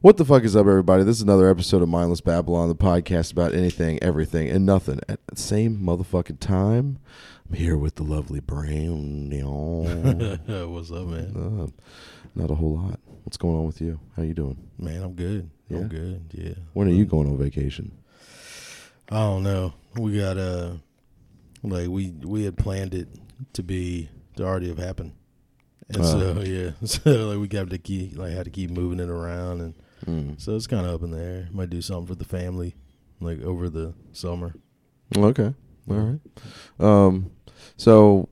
What the fuck is up, everybody? This is another episode of Mindless Babylon, the podcast about anything, everything, and nothing at the same motherfucking time. I'm here with the lovely Brandon. What's up, man? Uh, not a whole lot. What's going on with you? How you doing? Man, I'm good. Yeah? I'm good. Yeah. When are you going on vacation? I don't know. We got uh like we we had planned it to be to already have happened. And Oh. so yeah. So like we got to keep like had to keep moving it around and Mm. so it's kinda up in the air. Might do something for the family, like over the summer. Okay. All right. Um, so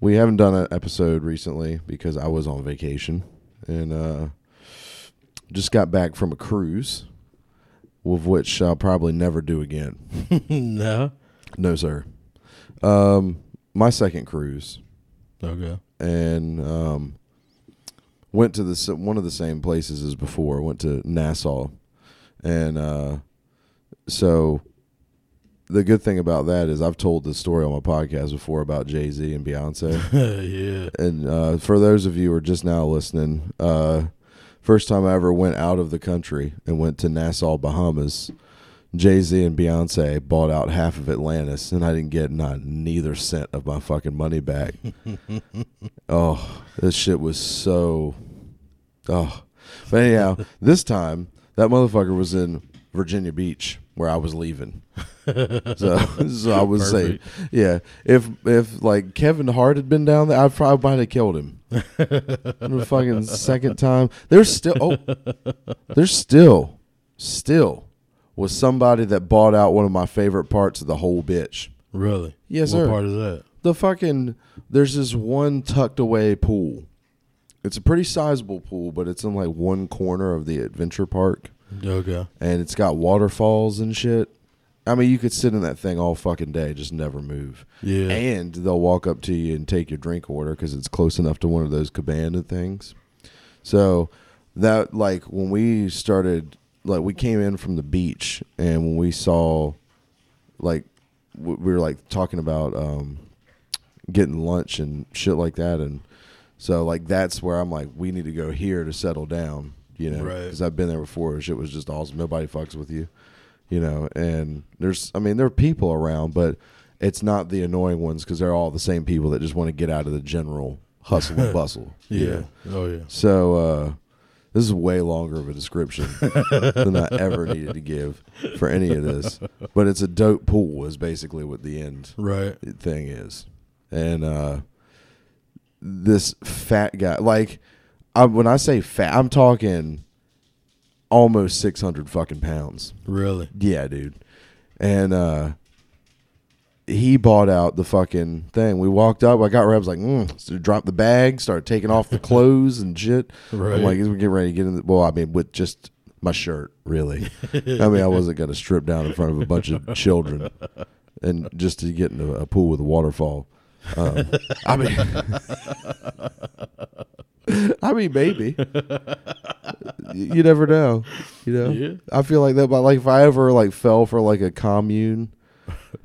we haven't done an episode recently because I was on vacation and uh, just got back from a cruise, with which I'll probably never do again. no. No, sir. Um, my second cruise, Okay. and um, went to the one of the same places as before. Went to Nassau, and uh, so the good thing about that is I've told this story on my podcast before about Jay Z and Beyonce. yeah. and uh, for those of you who are just now listening, uh, first time I ever went out of the country and went to Nassau, Bahamas. Jay Z and Beyonce bought out half of Atlantis, and I didn't get not neither cent of my fucking money back. oh, this shit was so. Oh, but anyhow, this time that motherfucker was in Virginia Beach where I was leaving. so, so I was saying, Perfect. yeah, if if like Kevin Hart had been down there, I probably might have killed him. the fucking second time, there's still oh, there's still still was somebody that bought out one of my favorite parts of the whole bitch. Really? Yes, what sir. part is that? The fucking there's this one tucked away pool. It's a pretty sizable pool, but it's in like one corner of the adventure park, Okay. and it's got waterfalls and shit. I mean, you could sit in that thing all fucking day, just never move. Yeah. And they'll walk up to you and take your drink order because it's close enough to one of those cabana things. So that like when we started, like we came in from the beach, and when we saw, like, we were like talking about um, getting lunch and shit like that, and so like that's where I'm like, we need to go here to settle down, you know, Right. because I've been there before. Shit was just awesome. Nobody fucks with you you know and there's i mean there are people around but it's not the annoying ones because they're all the same people that just want to get out of the general hustle and bustle you Yeah. know? Oh yeah. so uh this is way longer of a description than i ever needed to give for any of this but it's a dope pool is basically what the end Right. thing is and uh this fat guy like I, when i say fat i'm talking almost 600 fucking pounds Really. yeah, dude. And uh he bought out the fucking thing. We walked up. I got ready. I was like, mm. so dropped the bag, start taking off the clothes and shit. Right. I'm like, as we get ready to get in the. Well, I mean, with just my shirt, really. I mean, I wasn't going to strip down in front of a bunch of children and just to get into a, pool with a waterfall. Um, I mean, I mean, maybe. You you never know. You know. Yeah. I feel like that, but like if I ever like fell for like a commune,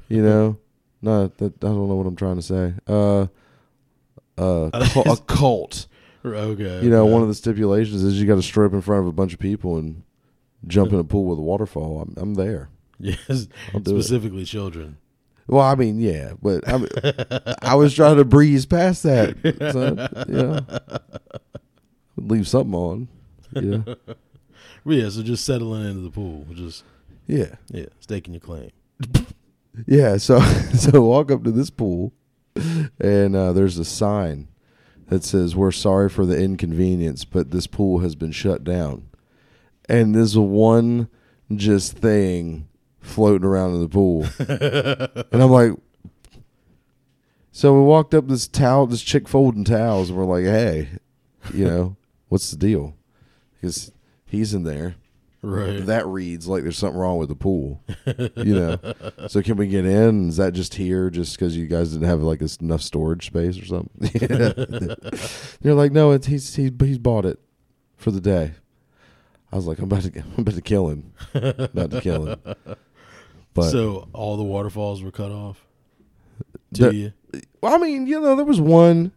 you know, no, that I don't know what I'm trying to say. Uh, uh, cu- a cult. Okay. You know, one of the stipulations is you got to strip in front of a bunch of people and jump in a pool with a waterfall. I'm, I'm there. Yes, I'll it. specifically children. Well, I mean, yeah, but I, mean, I was trying to breeze past that. So, you know, leave something on. You know? Yeah, so just settling into the pool, just Yeah. yeah, staking your claim. Yeah, so so walk up to this pool, and uh, there's a sign that says, "We're sorry for the inconvenience, but this pool has been shut down." And there's a one just thing floating around in the pool, and I'm like, so we walked up this towel, this chick folding towels, and we're like, "Hey, you know, what's the deal?" Because he's in there Right. that reads like there's something wrong with the pool. you know. So can we get in? Is that just here just because you guys didn't have like enough storage space or something? They're like, no, it's he's he's he's bought it for the day. I was like, I'm about to I'm about to kill him, about to kill him. But so all the waterfalls were cut off. To you. well, I mean, you know, there was one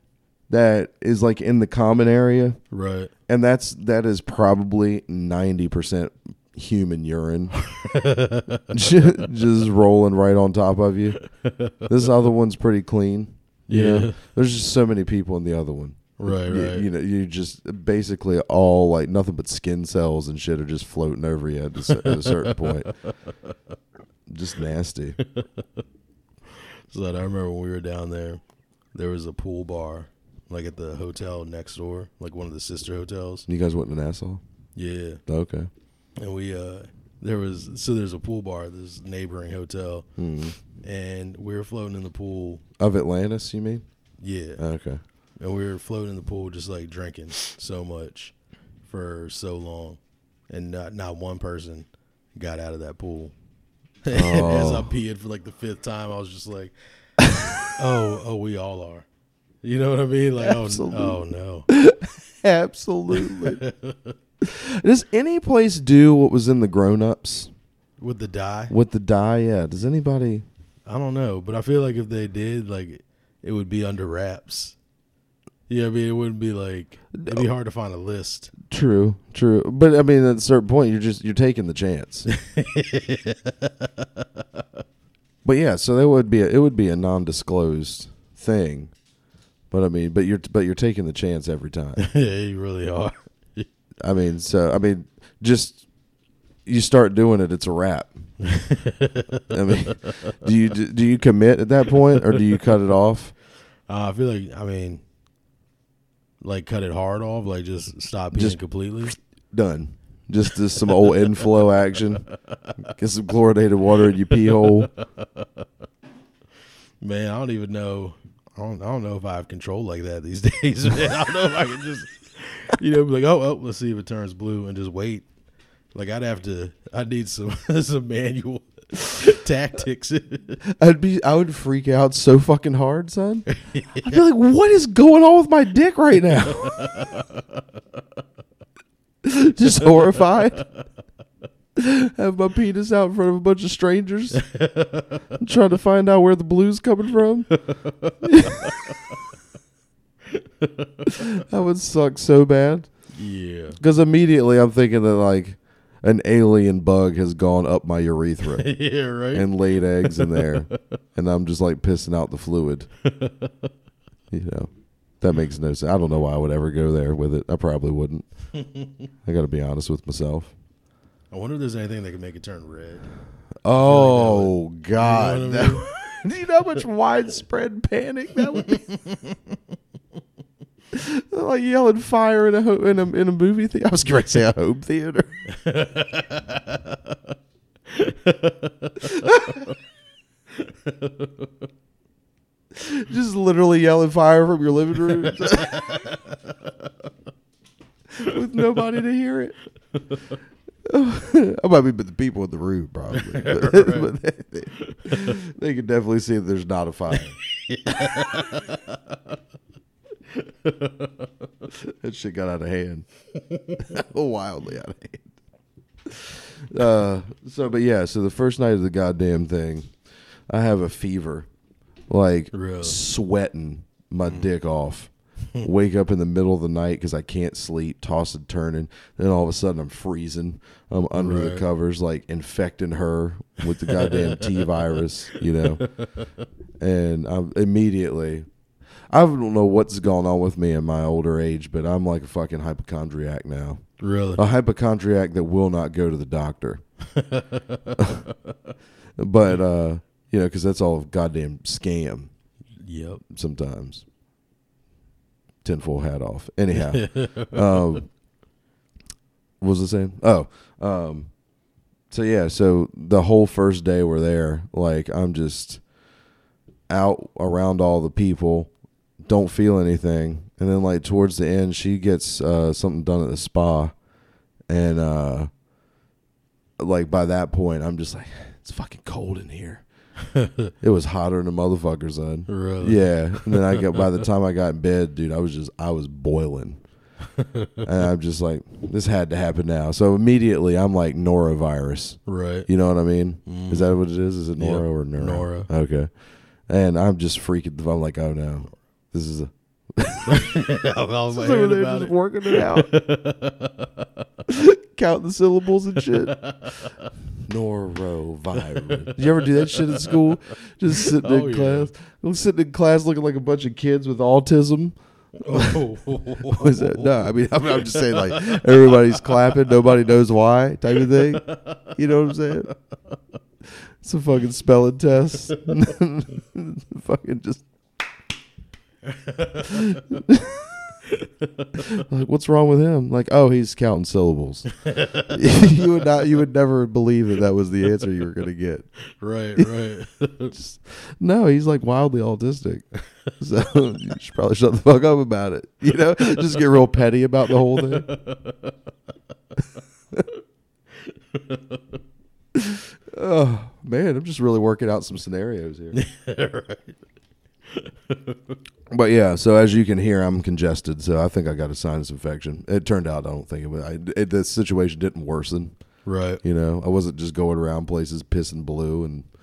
that is like in the common area, Right. and that's that is probably ninety percent human urine, just rolling right on top of you. This other one's pretty clean. you know? Yeah. there's just so many people in the other one. Right, You- right. You, know, you just basically all like nothing but skin cells and shit are just floating over you at a, at a certain point. Just nasty. So that I remember when we were down there, there was a pool bar, like at the hotel next door, like one of the sister hotels. You guys went to Nassau? Yeah. Okay. And we uh there was so there's a pool bar, at this neighboring hotel, Hmm. and we were floating in the pool. Of Atlantis, you mean? Yeah. Okay. And we were floating in the pool just like drinking so much for so long. And not not one person got out of that pool. As I Oh. peed for like the fifth time, I was just like, Oh, oh, we all are. You know what I mean? Like, oh, oh Absolutely. oh no. Absolutely. Does any place do what was in the grown ups With the dye? with the dye? Yeah. Does anybody? I don't know, but I feel like if they did, like, it would be under wraps. Yeah, I mean, it wouldn't be like it'd be oh. hard to find a list. True, true. But I mean, at a certain point, you're just you're taking the chance. but yeah, so that would be a, it would be a non-disclosed thing. But I mean, but you're but you're taking the chance every time. yeah, you really are. I mean, so I mean, just you start doing it, it's a wrap. I mean, do you do you commit at that point, or do you cut it off? Uh, I feel like I mean, like cut it hard off, like just stop peeing Just- completely. Done. Just, just some old inflow action. Get some chlorinated water in your pee hole. Man, I don't even know. I don't. I don't know if I have control like that these days. Man, I don't know if I can just, you know, be like, oh, oh, let's see if it turns blue and just wait. Like I'd have to. I need some some manual tactics. I'd be I would freak out so fucking hard, son. I'd be like, what is going on with my dick right now? Just horrified. Have my penis out in front of a bunch of strangers. trying to find out where the blue's coming from. that would suck so bad. yeah. Because immediately I'm thinking that like an alien bug has gone up my urethra yeah. Right. and laid eggs in there, and I'm just like pissing out the fluid. you know, that makes no sense. I don't know why I would ever go there with it. I probably wouldn't. I got to be honest with myself. I wonder if there's anything that can make it turn red. Oh God! You know I That- mean? do you know how much widespread panic that would be? like yelling fire in a ho- in a in a movie theater. I was going to say a home theater. Just literally yelling fire from your living room with nobody to hear it. I mean, but the people in the room probably. But, they, they, they can definitely see that there's not a fire. that shit got out of hand. Wildly out of hand. Uh, so, but yeah, so the first night of the goddamn thing, I have a fever, like Really? sweating my dick off. Wake up in the middle of the night because I can't sleep, tossing, turning. Then all of a sudden I'm freezing. I'm under the covers, like infecting her with the goddamn T virus, you know. And I'm immediately, I don't know what's going on with me in my older age, but I'm like a fucking hypochondriac now. Really? A hypochondriac that will not go to the doctor. but uh, you know, because that's all a goddamn scam yep. sometimes. Tinfoil hat off. Anyhow, um, what was I saying? Oh, um, so yeah, so the whole first day we're there, like I'm just out around all the people, don't feel anything, and then like towards the end, she gets uh, something done at the spa, and uh, like by that point, I'm just like, it's fucking cold in here. it was hotter than a motherfucker, son. Really? Yeah, and then I got by the time I got in bed, dude, I was just I was boiling, and I'm just like, this had to happen now. So immediately, I'm like norovirus. Right. You know what I mean? Mm. Is that what it is? Is it noro or neuro? noro. Okay, and I'm just freaking. I'm like, oh no, this is a I was like, They hearing there about just it. working it out, counting the syllables and shit. Norovirus. Did you ever do that shit in school? Just sitting Oh, in yeah. class, I'm sitting in class looking like a bunch of kids with autism. Oh. Was that? No, I mean, I'm, I'm just saying, like everybody's clapping, nobody knows why, type of thing. You know what I'm saying? It's a fucking spelling test. fucking just. like, what's wrong with him? Like, oh, he's counting syllables. you would not, you would never believe that that was the answer you were going to get. right, right. Just- no, he's like wildly autistic. So you should probably shut the fuck up about it. You know, just get real petty about the whole thing. oh man, I'm just really working out some scenarios here. But yeah, so as you can hear, I'm congested. So I think I got a sinus infection. It turned out I don't think it was. I, it, the situation didn't worsen. right. You know, I wasn't just going around places pissing blue, and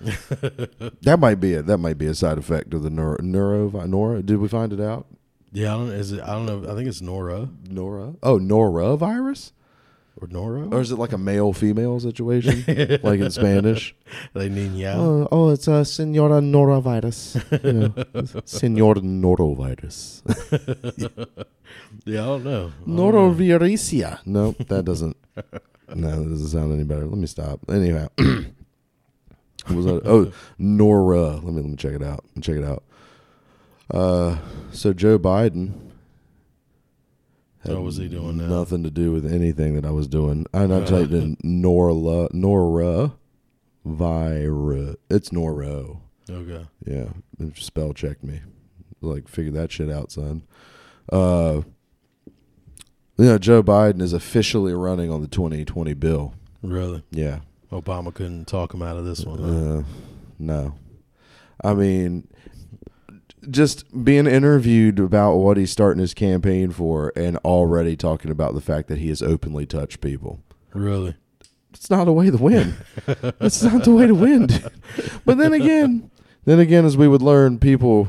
that might be it. That might be a side effect of the neuro. neuro Nora, did we find it out? Yeah, I don't. Is it? I don't know. I think it's Nora Nora. Oh, Nora virus, or Nora. or is it like a male female situation, like in Spanish? they Nina. Oh, oh, it's a Senora Norovirus. Yeah. Senor Norovirus. Yeah, I don't know. I don't know. Norovirusia. Nope, that doesn't. No, that doesn't sound any better. Let me stop. Anyhow, was that? Oh, Nora. Let me let me check it out. Let me check it out. Uh, so Joe Biden. Oh, what's he doing now? Nothing to do with anything that I was doing. I, I Uh. typed in Nora Nora virus. It's Noro. Okay. Yeah, spell checked me. Like, figure that shit out, son. Uh, you know, Joe Biden is officially running on the 2020 bill. Really? Yeah. Obama couldn't talk him out of this one. huh? Uh, no. I mean, just being interviewed about what he's starting his campaign for and already talking about the fact that he has openly touched people. Really? It's not a way to win. It's not the way to win. But then again, then again, as we would learn, people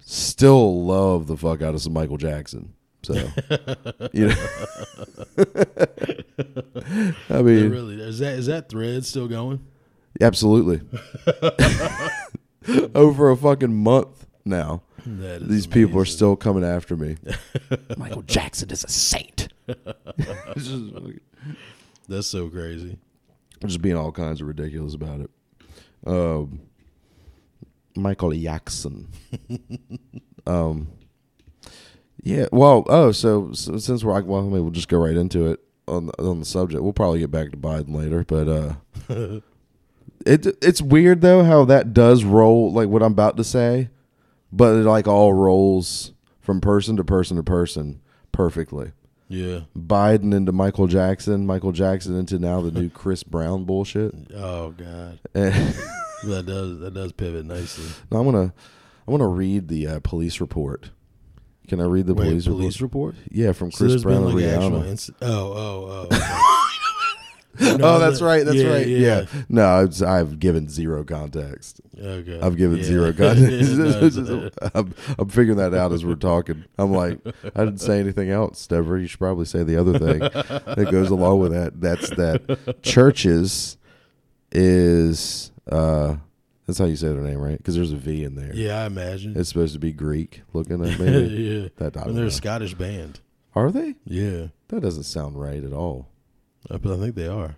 still love the fuck out of some Michael Jackson. So, you know, I Yeah, mean, really? Is that is that thread still going? absolutely. Over a fucking month now, That is these people are amazing. still coming after me. Michael Jackson is a saint. It's just- That's so crazy. just being all kinds of ridiculous about it. Um, Michael Jackson. um, yeah. Well, oh, so, so since we're well, maybe we'll just go right into it on the, on the subject. We'll probably get back to Biden later, but uh, it it's weird though how that does roll like what I'm about to say, but it like all rolls from person to person to person perfectly. Yeah. Biden into Michael Jackson, Michael Jackson into now the new Chris Brown bullshit. Oh God. That does that does pivot nicely. now I'm gonna I'm gonna read the uh, police report. Can I read the Wait, police, police report? report? Yeah, from Chris there's Brown been like Rihanna. inc- oh oh oh. okay. No, oh, that's that- right. That's yeah, right. Yeah. No, it's, I've given zero context. Okay. I've given Yeah. zero context. no, I'm, I'm figuring that out as we're talking. I'm like, I didn't say anything else, Deborah. You should probably say the other thing that goes along with that. That's that churches is uh that's how you say their name, right? Because there's a V in there. yeah, I imagine. It's supposed to be Greek looking at maybe. yeah. that I And they're know. a Scottish band. Are they? Yeah. That doesn't sound right at all. I, but I think they are.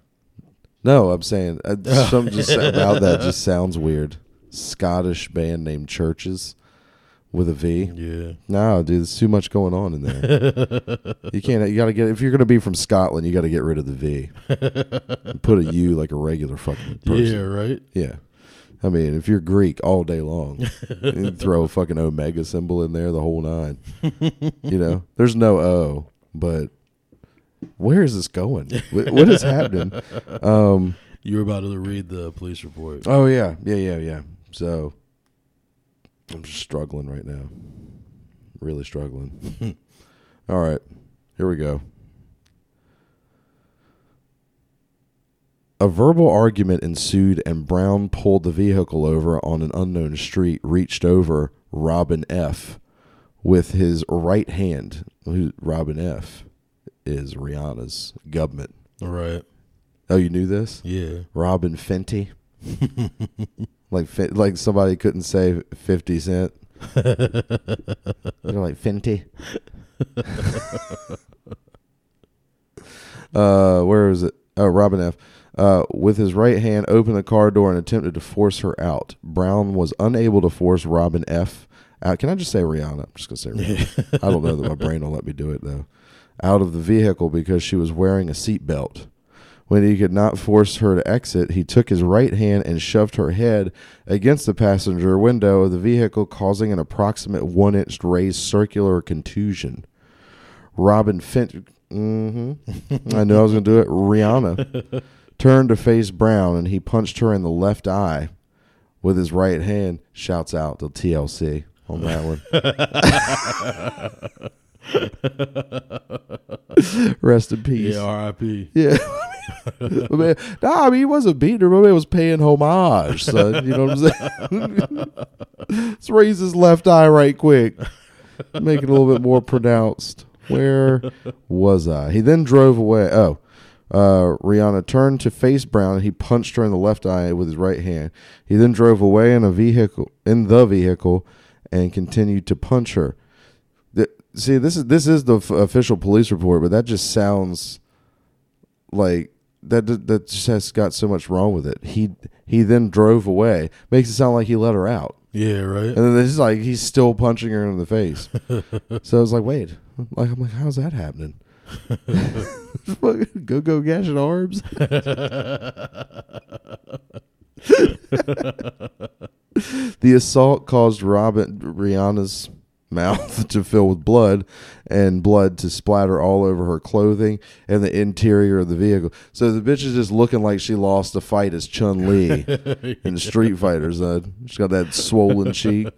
No, I'm saying uh, something just about that just sounds weird. Scottish band named Churches with a V. Yeah. No, dude, there's too much going on in there. you can't. You got to get if you're going to be from Scotland, you got to get rid of the V. And put a U like a regular fucking person. Yeah, right? Yeah. I mean, if you're Greek all day long, throw a fucking omega symbol in there, the whole nine. you know, there's no O, but where is this going? What, what is happening? Um, You were about to read the police report. oh yeah, yeah, yeah, yeah. So I'm just struggling right now, really struggling. all right, here we go. A verbal argument ensued, and Brown pulled the vehicle over on an unknown street, reached over Robin F., with his right hand. Robin F. is Rihanna's government. Right. Oh, you knew this? Yeah. Robin Fenty. like like somebody couldn't say fifty cent. They're like Fenty. uh, where is it? Oh, Robin F. Uh, with his right hand, opened the car door and attempted to force her out. Brown was unable to force Robin F. out. Can I just say Rihanna? I'm just gonna say Rihanna. I don't know that my brain will let me do it though. Out of the vehicle because she was wearing a seatbelt. When he could not force her to exit, he took his right hand and shoved her head against the passenger window of the vehicle, causing an approximate one inch raised circular contusion. Robin Fent. hmm I knew I was going to do it. Rihanna turned to face Brown and he punched her in the left eye with his right hand. Shouts out to TLC on that one. Rest in peace. Yeah. R.I.P. Yeah. My man, nah, I mean, he wasn't beating her. My man was paying homage, son. You know what I'm saying? Let's raise his left eye right quick. Make it a little bit more pronounced. Where was I? He then drove away. Oh, uh, Rihanna turned to face Brown and he punched her in the left eye with his right hand. He then drove away in a vehicle in the vehicle and continued to punch her. See, this is this is the f- official police report, but that just sounds like that that that just has got so much wrong with it. He he then drove away. Makes it sound like he let her out. Yeah. Right. And then this is like he's still punching her in the face. so I was like, wait, like I'm like, how's that happening? go go gadget arms. the assault caused Robin Rihanna's mouth to fill with blood and blood to splatter all over her clothing and the interior of the vehicle. So the bitch is just looking like she lost a fight as Chun Li in Street Fighters. Uh, she's got that swollen cheek.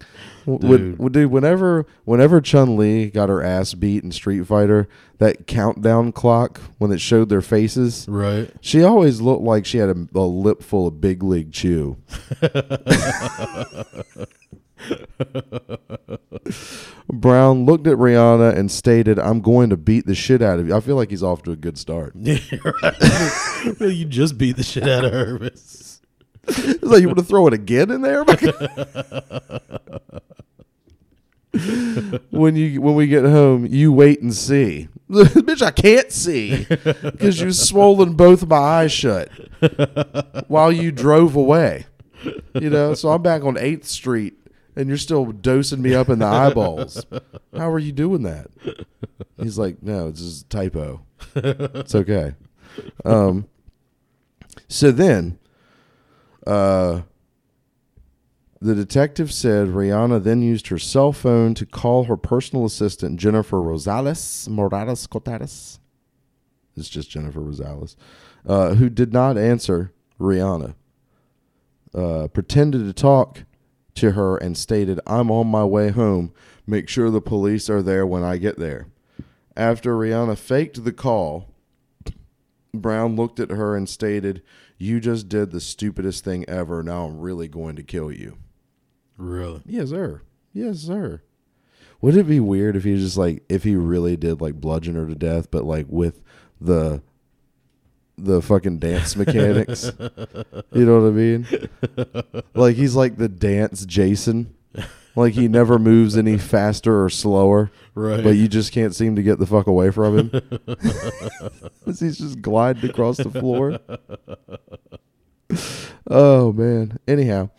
Dude. Dude. When, dude, whenever whenever Chun Li got her ass beat in Street Fighter, that countdown clock when it showed their faces, Right. she always looked like she had a, a lip full of big league chew. Brown looked at Rihanna and stated, "I'm going to beat the shit out of you." I feel like he's off to a good start. Yeah. Right. you just beat the shit out of her. It's like you want to throw it again in there. when you when we get home, you wait and see. Bitch, I can't see because you've swollen both my eyes shut while you drove away. You know, so I'm back on Eighth Street, and you're still dosing me up in the eyeballs. How are you doing that? He's like, no, it's just a typo. It's okay. Um. So then, uh, the detective said Rihanna then used her cell phone to call her personal assistant, Jennifer Rosales Morales Cotares. It's just Jennifer Rosales, uh, who did not answer Rihanna. Uh, pretended to talk to her and stated, I'm on my way home. Make sure the police are there when I get there. After Rihanna faked the call, Brown looked at her and stated, You just did the stupidest thing ever. Now I'm really going to kill you. Really? Yes, sir. Yes, sir. Would it be weird if he just like if he really did like bludgeon her to death, but like with the the fucking dance mechanics? you know what I mean? Like he's like the dance Jason. Like he never moves any faster or slower, Right. but you just can't seem to get the fuck away from him. he's just gliding across the floor. Oh man. Anyhow,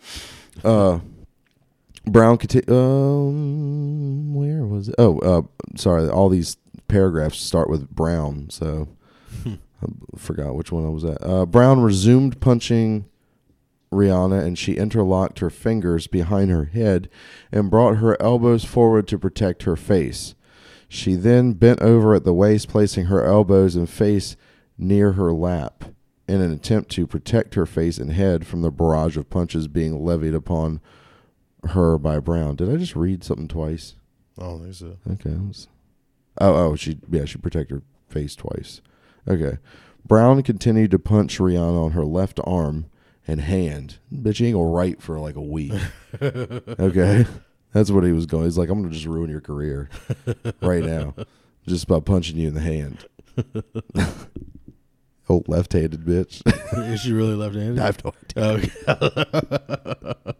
uh Brown conti- um where was it? Oh, uh sorry, all these paragraphs start with Brown, so I forgot which one I was at. Uh Brown resumed punching Rihanna and she interlocked her fingers behind her head and brought her elbows forward to protect her face. She then bent over at the waist, placing her elbows and face near her lap in an attempt to protect her face and head from the barrage of punches being levied upon her by Brown. Did I just read something twice? Oh I don't think so. Okay. Was- Oh, oh, she yeah, she protected her face twice. Okay. Brown continued to punch Rihanna on her left arm and hand. Bitch, you ain't gonna write for like a week. okay. That's what he was going. He's like, I'm gonna just ruin your career right now, just by punching you in the hand. Old oh, left-handed bitch. Is she really left-handed? I have no idea. Okay.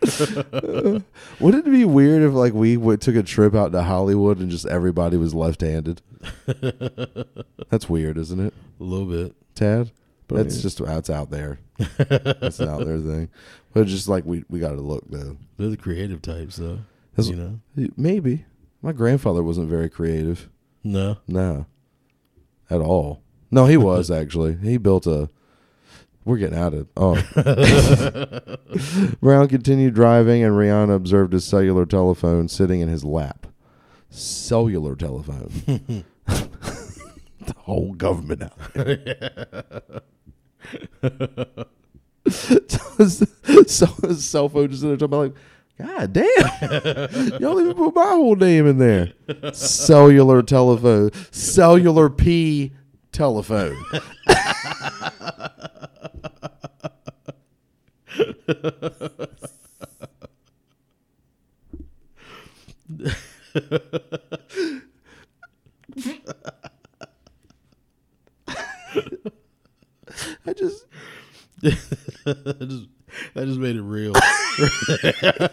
Wouldn't it be weird if like we went, took a trip out to Hollywood and just everybody was left-handed? That's weird, isn't it, a little bit. Tad? But That's mean- just that's out there. That's an out there thing. But just like we we got to look though. They're the creative types, though. That's- you know? Maybe my grandfather wasn't very creative. No. No, at all. No, he was actually. He built a. We're getting out of. It. Oh. Brown continued driving, and Rihanna observed his cellular telephone sitting in his lap. Cellular telephone. the whole government out there. so, so his cell phone just in there talking about like, God damn, y'all even put my whole name in there. Cellular telephone, cellular P telephone. I just that, just, that just made it real.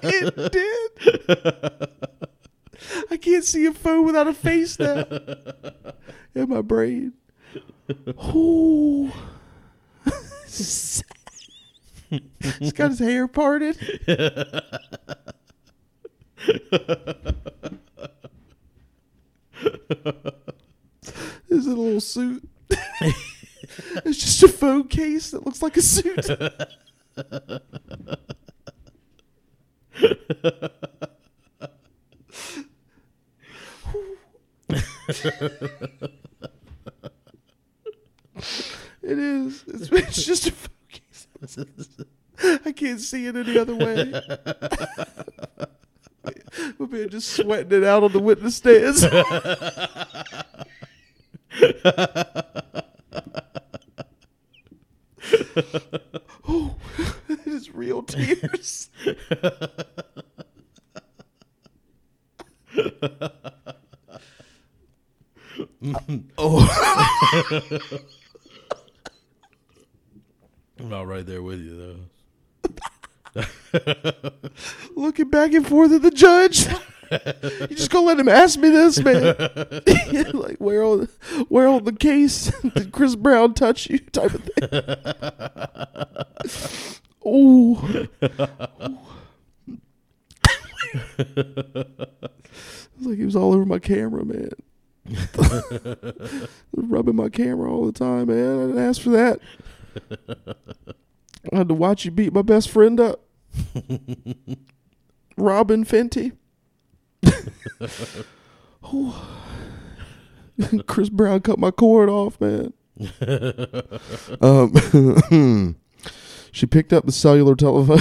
it did. I can't see a phone without a face now in my brain. Ooh. He's got his hair parted. Is it a little suit? it's just a phone case that looks like a suit. It is. It's, it's just a. I can't see it any other way. My man just sweating it out on the witness stands. oh, it is real tears. oh. I'm not right there with you, though. looking back and forth at the judge. you just gonna let him ask me this, man? like where on where on the case did Chris Brown touch you? Type of thing. Ooh. It's like he was all over my camera, man. Rubbing my camera all the time, man. I didn't ask for that. I had to watch you beat my best friend up. Robin Fenty. Chris Brown cut my cord off, man. um, she picked up the cellular telephone.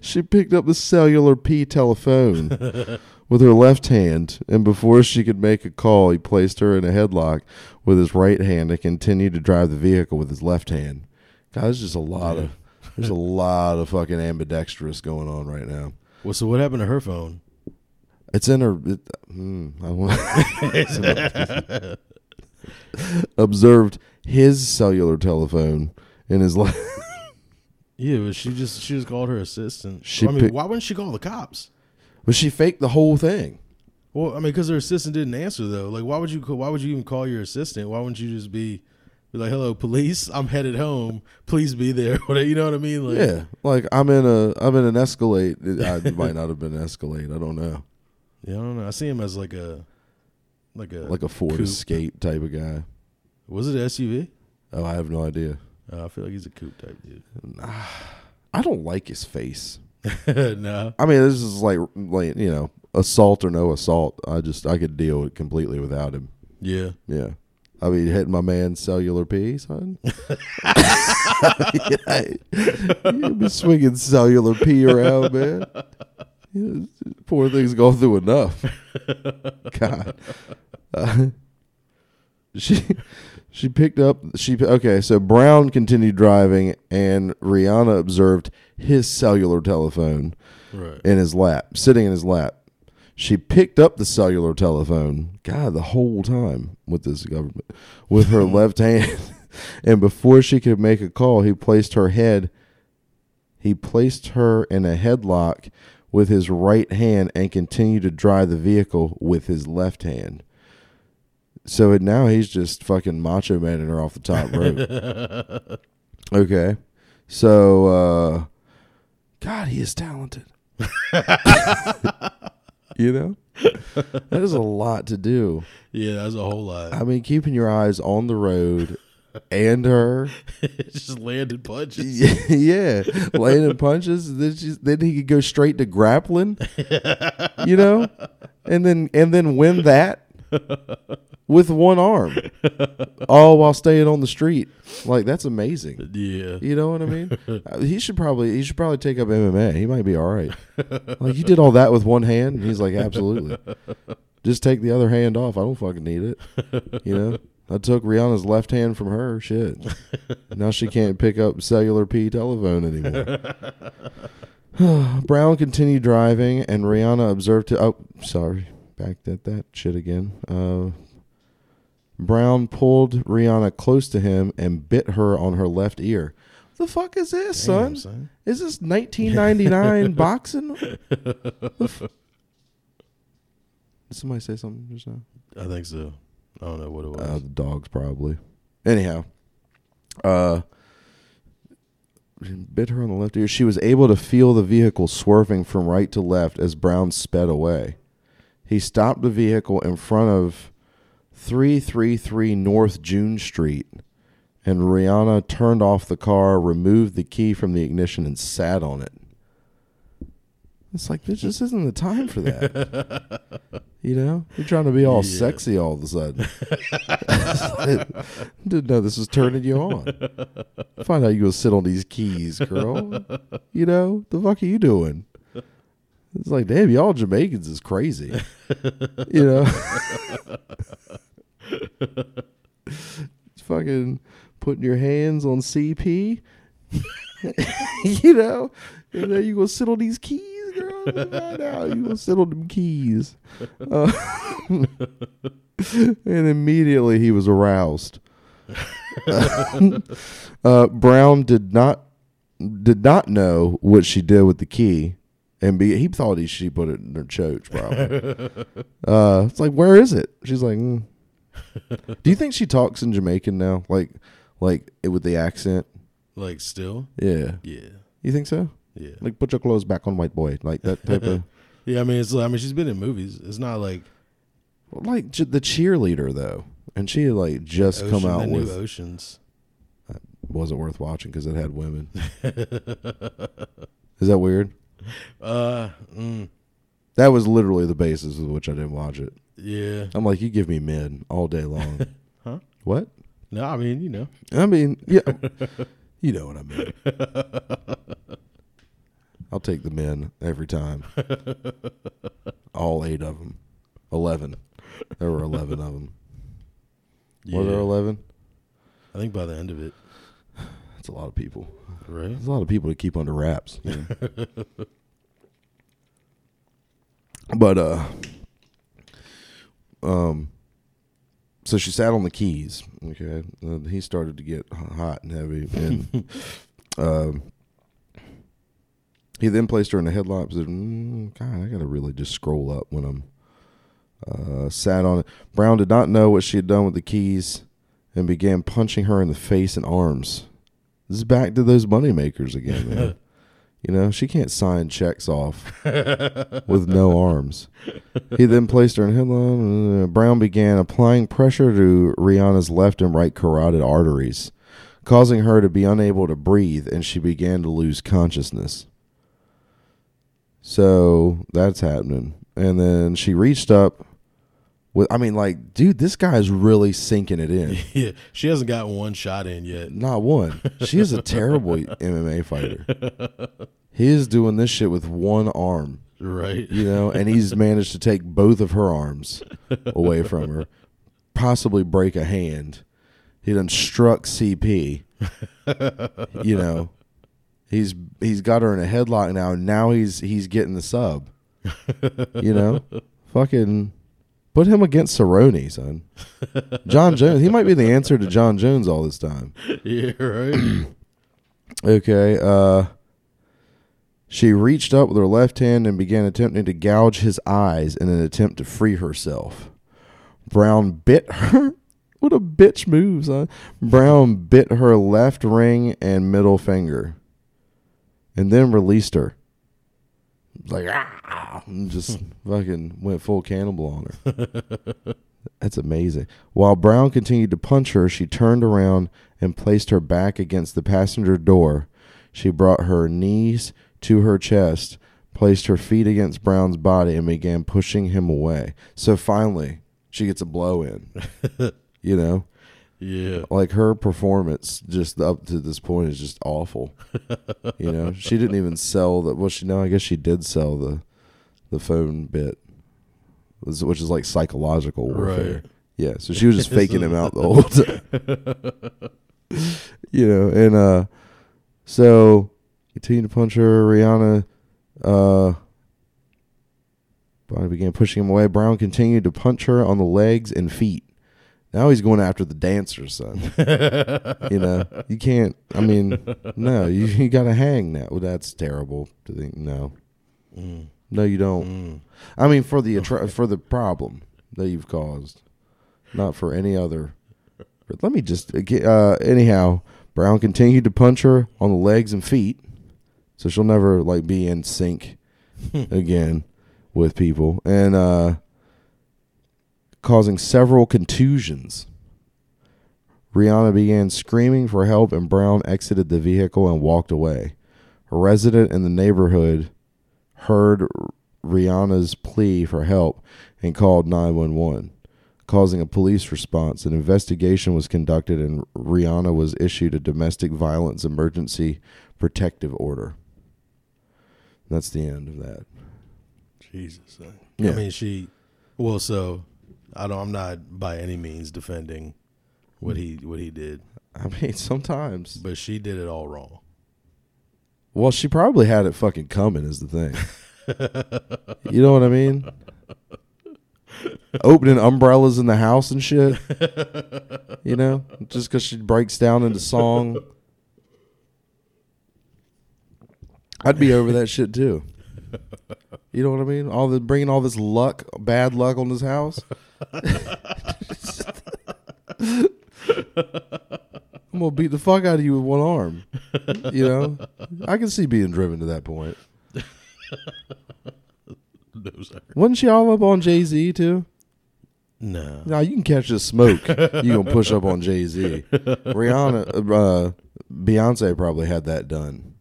she picked up the cellular P telephone with her left hand, and before she could make a call, he placed her in a headlock with his right hand and continued to drive the vehicle with his left hand. God, there's just a lot of there's a lot of fucking ambidextrous going on right now. Well, so what happened to her phone? It's in her. It, hmm, I want- observed his cellular telephone in his left. Yeah, but she just she just called her assistant. She I mean, pick- why wouldn't she call the cops? But she faked the whole thing. Well, I mean, because her assistant didn't answer though. Like, why would you? Why would you even call your assistant? Why wouldn't you just be, be like, "Hello, police. I'm headed home. Please be there." You know what I mean? Like, yeah, like I'm in a I'm in an Escalade. It, I, it might not have been an Escalade. I don't know, Yeah, I don't know. I see him as like a, like a, like a Ford coupe. Escape type of guy. Was it an SUV? Oh, I have no idea. Uh, I feel like he's a coupe type dude. I don't like his face. no. I mean, this is like like you know, assault or no assault. I just I could deal with completely without him. Yeah. Yeah. I mean, hitting my man's cellular P, son. you be swinging cellular P around, man. Poor thing's going through enough. God. Uh, she she picked up she okay so brown continued driving and rihanna observed his cellular telephone Right. in his lap sitting in his lap. She picked up the cellular telephone god the whole time with this government with her left hand. And before she could make a call he placed her head he placed her in a headlock with his right hand and continued to drive the vehicle with his left hand so it, now he's just fucking macho manning her off the top rope. okay. So uh God, he is talented. you know? That is a lot to do. Yeah, that's a whole lot. I mean, keeping your eyes on the road and her. just landed punches. yeah. Landing punches. Then, she's, then he could go straight to grappling. You know? And then and then win that with one arm. All while staying on the street. Like that's amazing. Yeah. You know what I mean? Uh, he should probably he should probably take up MMA. He might be all right. Like you did all that with one hand, and he's like, absolutely. Just take the other hand off. I don't fucking need it. You know. I took Rihanna's left hand from her. Shit. now she can't pick up cellular P telephone anymore. Brown continued driving, and Rihanna observed to. Oh, sorry. Back at that shit again. Uh, Brown pulled Rihanna close to him and bit her on her left ear. The fuck is this, son? Damn, son. Is this 1999 boxing? F- Did somebody say something just now? I think so. I don't know what it was. Uh, the dogs probably. Anyhow, uh, bit her on the left ear. She was able to feel the vehicle swerving from right to left as Brown sped away. He stopped the vehicle in front of 333 North June Street, and Rihanna turned off the car, removed the key from the ignition, and sat on it. It's like, bitch, this isn't the time for that. You know, you're trying to be all Yeah. sexy all of a sudden. Didn't know this was turning you on. Find out you go sit on these keys, girl. You know, the fuck are you doing? It's like, damn, y'all Jamaicans is crazy. You know, fucking putting your hands on CP. you know, and then you gonna sit on these keys, girl. Right now, you gonna sit on them keys. Uh, and immediately he was aroused. uh, Brown did not did not know what she did with the key, and be, he thought he she put it in her choach. Probably. uh, it's like, where is it? She's like, mm. do you think she talks in Jamaican now, like like with the accent? like still? Yeah, Yeah. you think so? Yeah. Like, put your clothes back on, white boy, like that type of. Yeah, I mean it's I mean she's been in movies. It's not like Like the cheerleader though, and she had like just Ocean, come out with Oceans. wasn't worth watching because it had women. Is that weird? Uh mm, That was literally the basis of which I didn't watch it. yeah. I'm like, you give me men all day long. Huh? What? No, I mean, you know. I mean, yeah, you know what I mean. I'll take the men every time. All eight of them, eleven. There were eleven of them. Yeah. Were there eleven? I think by the end of it, That's a lot of people. right? There's a lot of people to keep under wraps. you know. but uh, um, so she sat on the keys. Okay, uh, he started to get hot and heavy, and um, he then placed her in a headlock position. Mm, God, I gotta really just scroll up when I'm uh, sat on it. Brown did not know what she had done with the keys, and began punching her in the face and arms. This is back to those money makers again, man. You know, she can't sign checks off with no arms. He then placed her in headlock. Uh, Brown began applying pressure to Rihanna's left and right carotid arteries, causing her to be unable to breathe, and she began to lose consciousness. So that's happening. And then she reached up with, I mean, like, dude, this guy is really sinking it in. yeah. She hasn't got one shot in yet. Not one. She is a terrible MMA fighter. He is doing this shit with one arm, Right. you know, and he's managed to take both of her arms away from her. possibly break a hand. He done struck CP. you know, he's he's got her in a headlock now. And now he's he's getting the sub. you know, fucking put him against Cerrone, son. Jon Jones. He might be the answer to Jon Jones all this time. Yeah, right. Okay. Uh, she reached up with her left hand and began attempting to gouge his eyes in an attempt to free herself. Brown bit her. What a bitch move, son. Brown bit her left ring and middle finger and then released her. Like, ah, and just fucking went full cannibal on her. That's amazing. While Brown continued to punch her, she turned around and placed her back against the passenger door. She brought her knees to her chest, placed her feet against Brown's body, and began pushing him away. So finally, she gets a blow in. you know, yeah. like her performance just up to this point is just awful. you know, she didn't even sell the. Well, she no, I guess she did sell the the phone bit, which is like psychological warfare. Right. Yeah, so she was just faking him out the whole time. you know, and uh, so continued to punch her. Rihanna, uh, Bonnie began pushing him away. Brown continued to punch her on the legs and feet. Now he's going after the dancers, son. you know, you can't. I mean, no, you, you got to hang now. Well, that's terrible to think. No, Mm. no, you don't. Mm. I mean, for the attra- for the problem that you've caused, not for any other. But let me just uh, anyhow. Brown continued to punch her on the legs and feet, so she'll never like be in sync again with people, and uh, causing several contusions. Rihanna began screaming for help, and Brown exited the vehicle and walked away. A resident in the neighborhood heard Rihanna's plea for help and called 911, causing a police response. An investigation was conducted, and Rihanna was issued a domestic violence emergency protective order. That's the end of that. Jesus. I Yeah. mean, she. Well, so I don't. I'm not by any means defending what he what he did, I mean, sometimes. but she did it all wrong. Well, she probably had it fucking coming, is the thing. you know what I mean? Opening umbrellas in the house and shit. You know? Just because she breaks down into song. I'd be over that shit too. You know what I mean? All the bringing all this luck, bad luck on this house. I'm gonna beat the fuck out of you with one arm. You know, I can see being driven to that point. No, sir. Wasn't she all up on Jay Z too? No. Now you can catch the smoke. You gonna push up on Jay Z? Rihanna, uh, Beyonce probably had that done.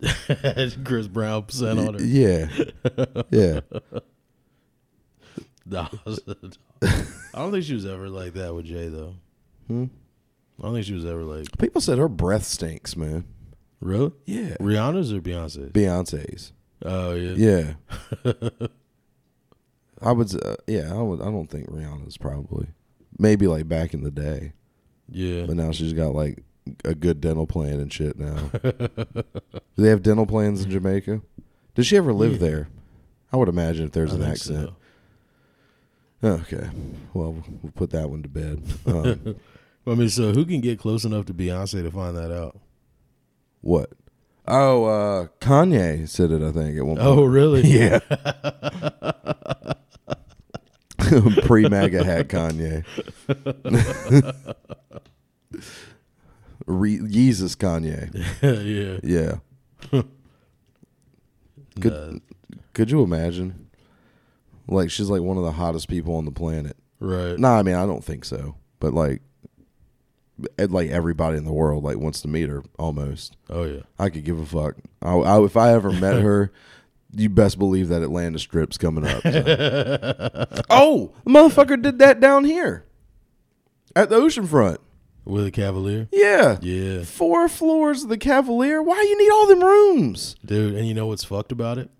Chris Brown sent on her. Yeah, yeah. No, I don't think she was ever like that with Jay though. Hmm? I don't think she was ever like People said her breath stinks, man. really Yeah, Rihanna's or Beyonce's. Beyonce's. oh yeah. Yeah, I would. Uh, yeah, I would. I don't think Rihanna's probably. Maybe like back in the day, Yeah. but now she's got like a good dental plan and shit now. Do they have dental plans in Jamaica? Did she ever live Yeah. there? I would imagine if there's I an think accent. so. Okay, well we'll put that one to bed. Um, I mean, so who can get close enough to Beyonce to find that out? what? Oh, uh, Kanye said it. I think at one point. Oh, really? yeah. Pre MAGA hat Kanye. Re- Jesus Kanye. yeah. Yeah. Good. Nah, Could you imagine? Like she's like one of the hottest people on the planet. right. No, I mean I don't think so. But like, and, like everybody in the world like wants to meet her almost. Oh yeah. I could give a fuck. I, I, if I ever met her, you best believe that Atlanta strip's coming up. so. oh, the motherfucker did that down here at the oceanfront. With a Cavalier. Yeah. Yeah, Four floors of the Cavalier. Why you need all them rooms? dude. And you know what's fucked about it?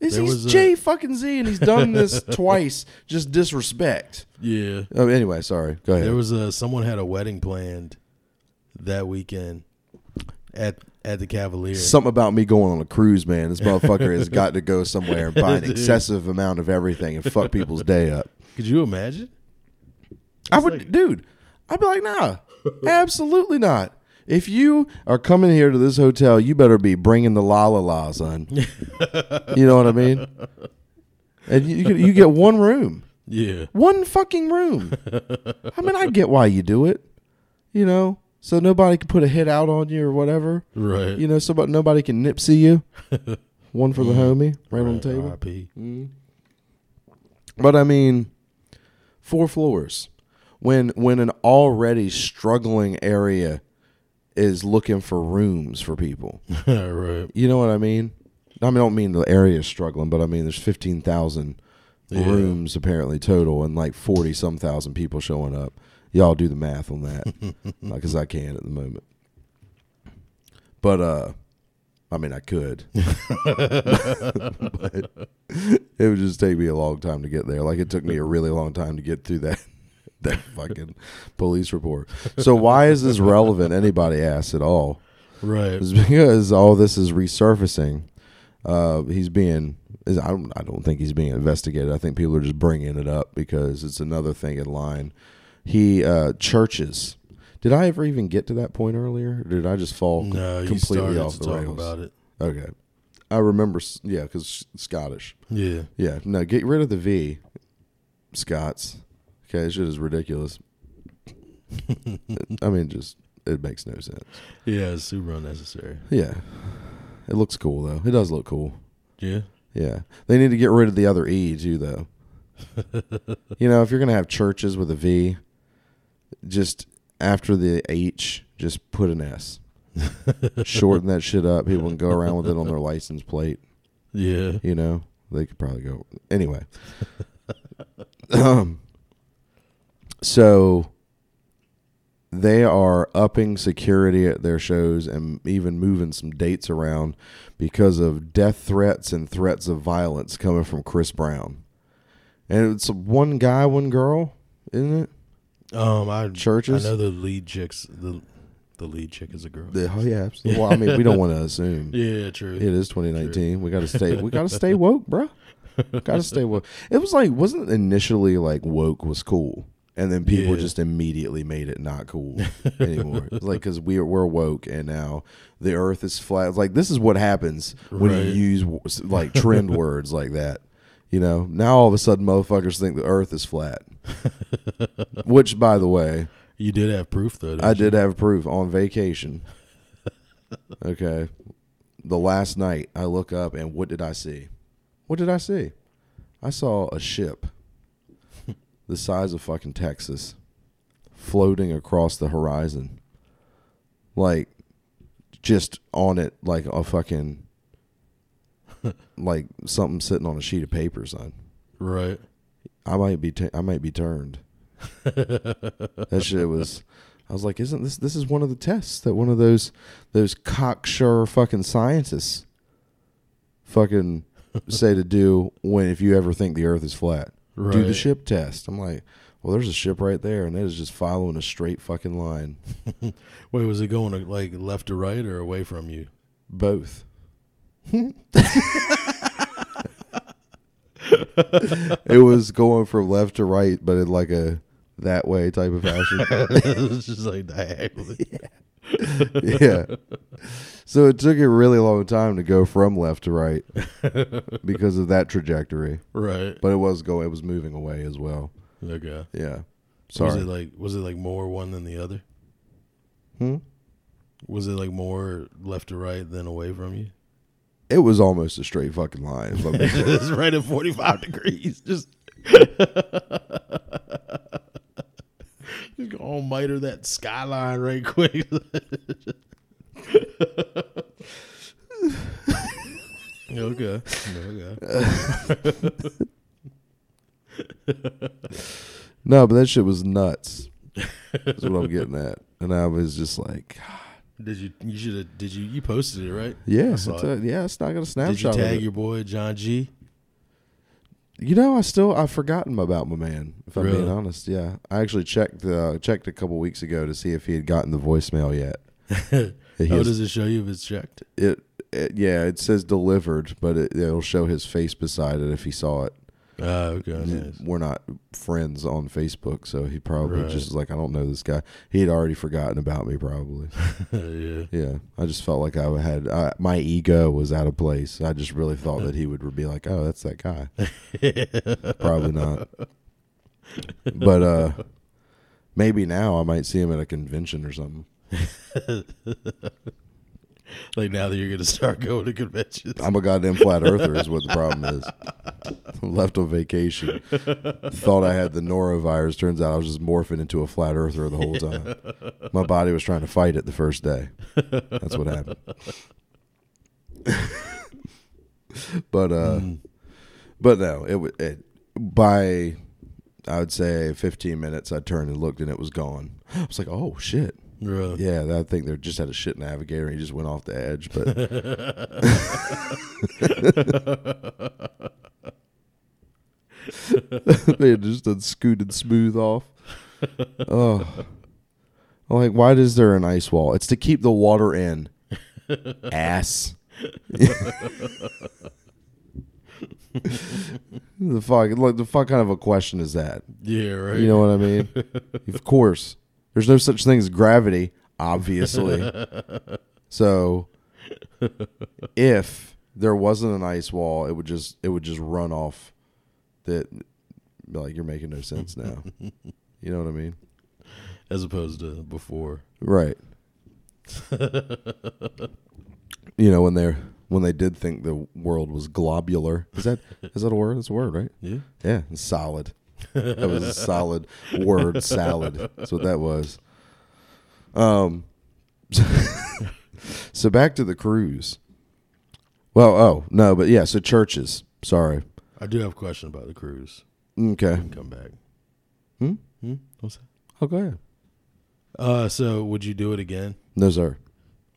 Is There he's was a- J fucking Z and he's done this twice. Just disrespect. Yeah. Oh, anyway, sorry. Go ahead. There was a someone had a wedding planned that weekend at at the Cavalier. Something about me going on a cruise, man. This motherfucker has got to go somewhere and buy an Dude. excessive amount of everything and fuck people's day up. Could you imagine? I would, dude. I'd be like, nah, absolutely not. If you are coming here to this hotel, you better be bringing the la la la, son. you know what I mean? And you you, you get one room, Yeah. one fucking room. I mean, I get why you do it. You know, so nobody can put a hit out on you or whatever. Right. You know, so but nobody can nipsey you. One for the homie, right on the table. R.I.P. Mm-hmm. But I mean, four floors. When when an already struggling area is looking for rooms for people, right. you know what I mean? I mean, I don't mean the area is struggling, but I mean there's fifteen thousand Yeah. rooms apparently total, and like forty some thousand people showing up. Y'all do the math on that, because I can't at the moment. But uh, I mean, I could, but it would just take me a long time to get there. Like it took me a really long time to get through that that fucking police report. So why is this relevant? Anybody asks at all? Right. It's because all this is resurfacing. Uh, he's being. Is, I don't. I don't think he's being investigated. I think people are just bringing it up because it's another thing in line. He uh, Chvrches. Did I ever even get to that point earlier? Or did I just fall No, completely off the talk rails? about it. Okay, I remember. Yeah, because Scottish. Yeah. Yeah, no, get rid of the V, Scots. Okay, this shit is ridiculous. I mean, just it makes no sense. Yeah, it's super unnecessary. Yeah, it looks cool though. It does look cool. Yeah. Yeah, they need to get rid of the other E too, though. you know, if you're gonna have churches with a V, just after the H, just put an S. Shorten that shit up. People can go around with it on their license plate. Yeah. You know, they could probably go anyway. um, so they are upping security at their shows and even moving some dates around because of death threats and threats of violence coming from Chris Brown. And it's one guy, one girl, isn't it? Um, I Chvrches? I know the lead chicks. The the lead chick is a girl. The, oh yeah, absolutely. Well, I mean, we don't want to assume. yeah, true. It is 2019. We got to stay. We got to stay woke, bro. Got to stay woke. It was like, wasn't it initially like woke was cool, and then people Yeah. just immediately made it not cool anymore. Like because we are, we're woke, and now the Earth is flat. It's like this is what happens when Right. you use like trend words like that. You know, now all of a sudden, motherfuckers think the Earth is flat. Which, by the way, You did have proof though. Didn't I you? did have proof on vacation. okay. The last night I look up and what did I see? What did I see? I saw a ship the size of fucking Texas floating across the horizon. Like just on it like a fucking like something sitting on a sheet of paper, son. Right. I might be t- I might be turned. that shit was. I was like, isn't this this is one of the tests that one of those those cocksure fucking scientists fucking say to do when if you ever think the Earth is flat, do the ship test. I'm like, well, there's a ship right there, and it is just following a straight fucking line. Wait, was it going to, like left to right or away from you? Both. it was going from left to right, but in like a that way type of fashion. it's just like diagonally. yeah. So it took a really long time to go from left to right because of that trajectory. Right. But it was going it was moving away as well. Okay. Yeah. Was Sorry. it like was it like more one than the other? Hmm? Was it like more left to right than away from you? It was almost a straight fucking line. if I'm right at forty five degrees. Just just go miter that skyline right quick. okay. Okay. no, but that shit was nuts. That's what I'm getting at. And I was just like, God. Did you? You should have. Did you? You posted it right? Yeah, I it's it. a, yeah. It's not got a Did you snapshot. tag your boy John G? You know, I still I've forgotten about my man. If I'm being honest, yeah. I actually checked uh, checked a couple weeks ago to see if he had gotten the voicemail yet. He How has- does it show you if it's checked? it, it yeah, it says delivered, but it, it'll show his face beside it if he saw it. Ah, okay. Nice. We're not friends on Facebook, so he probably Right. just like I don't know this guy. He had already forgotten about me, probably. yeah. Yeah, I just felt like I had I, my ego was out of place. I just really thought that he would be like, "Oh, that's that guy." Probably not. But uh maybe now I might see him at a convention or something. Like now that you're gonna start going to conventions. I'm a goddamn flat earther is what the problem is. Left on vacation. Thought I had the norovirus. Turns out I was just morphing into a flat earther the whole time. My body was trying to fight it the first day. That's what happened. but uh Mm. but no, it, it by I would say 15 minutes I turned and looked and it was gone. I was like, "Oh shit." Really? Yeah, I think they just had a shit navigator and he just went off the edge, but they had just done scooted smooth off. Oh, like, why is there an ice wall? It's to keep the water in. Ass. the fuck, like the fuck kind of a question is that? Yeah. Right. You know what I mean? of course, there's no such thing as gravity, obviously. so, if there wasn't an ice wall, it would just it would just run off. That like you're making no sense now. you know what I mean? As opposed to before. Right. you know when they're when they did think the world was globular. Is that is that a word? That's a word, right? Yeah. Yeah, solid. That was a solid word salad. That's what that was. Um so back to the cruise. Well, oh, no, but yeah, so Chvrches. Sorry. I do have a question about the cruise. Okay. Come back. Hmm? Hmm? What's that? Oh, go ahead. Uh, so would you do it again? No, sir.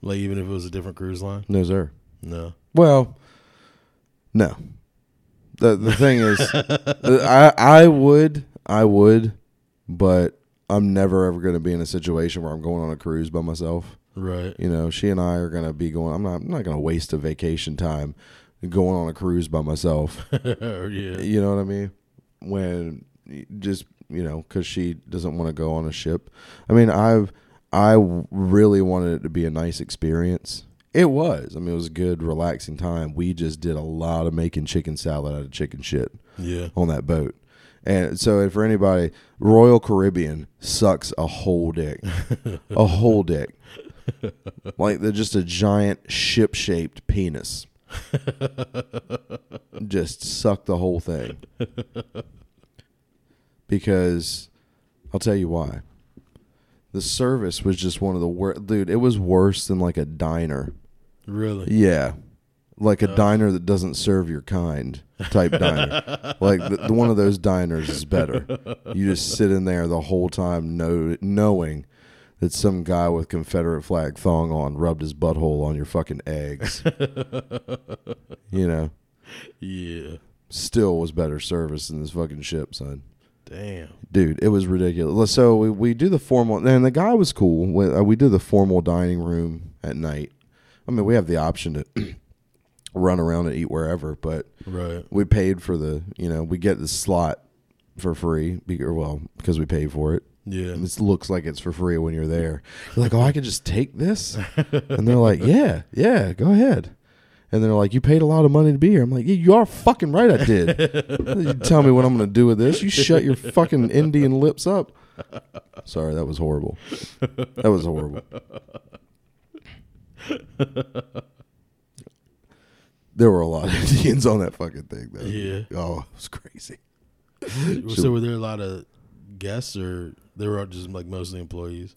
Like even if it was a different cruise line? No, sir. No. Well, no. The the thing is, I I would I would, but I'm never ever going to be in a situation where I'm going on a cruise by myself. Right. You know, she and I are going to be going. I'm not I'm not going to waste a vacation time going on a cruise by myself. Oh, yeah. You know what I mean? When just you know, because she doesn't want to go on a ship. I mean, I've I really wanted it to be a nice experience. It was. I mean, it was a good, relaxing time. We just did a lot of making chicken salad out of chicken shit Yeah. on that boat. And so, for anybody, Royal Caribbean sucks a whole dick, a whole dick, like they're just a giant ship-shaped penis. just suck the whole thing. Because I'll tell you why. The service was just one of the worst. Dude, it was worse than like a diner. Really? Yeah. Like a Oh. diner that doesn't serve your kind type diner. Like the, the one of those diners is better. You just sit in there the whole time know, knowing that some guy with Confederate flag thong on rubbed his butthole on your fucking eggs. you know, Yeah. still was better service than this fucking ship, son. Damn. Dude, it was ridiculous. So we, we do the formal, and the guy was cool. We, uh, we do the formal dining room at night. I mean, we have the option to run around and eat wherever, but Right. we paid for the, you know, we get the slot for free, be- or well, because we paid for it. Yeah. It looks like it's for free when you're there. You're like, oh, I could just take this, and they're like, yeah, yeah, go ahead. And they're like, you paid a lot of money to be here. I'm like, yeah, you are fucking right, I did. you tell me what I'm going to do with this. You shut your fucking Indian lips up. Sorry, that was horrible. That was horrible. There were a lot of Indians on that fucking thing, though. Yeah. Oh, it was crazy. So were there a lot of guests, or they were just like mostly employees?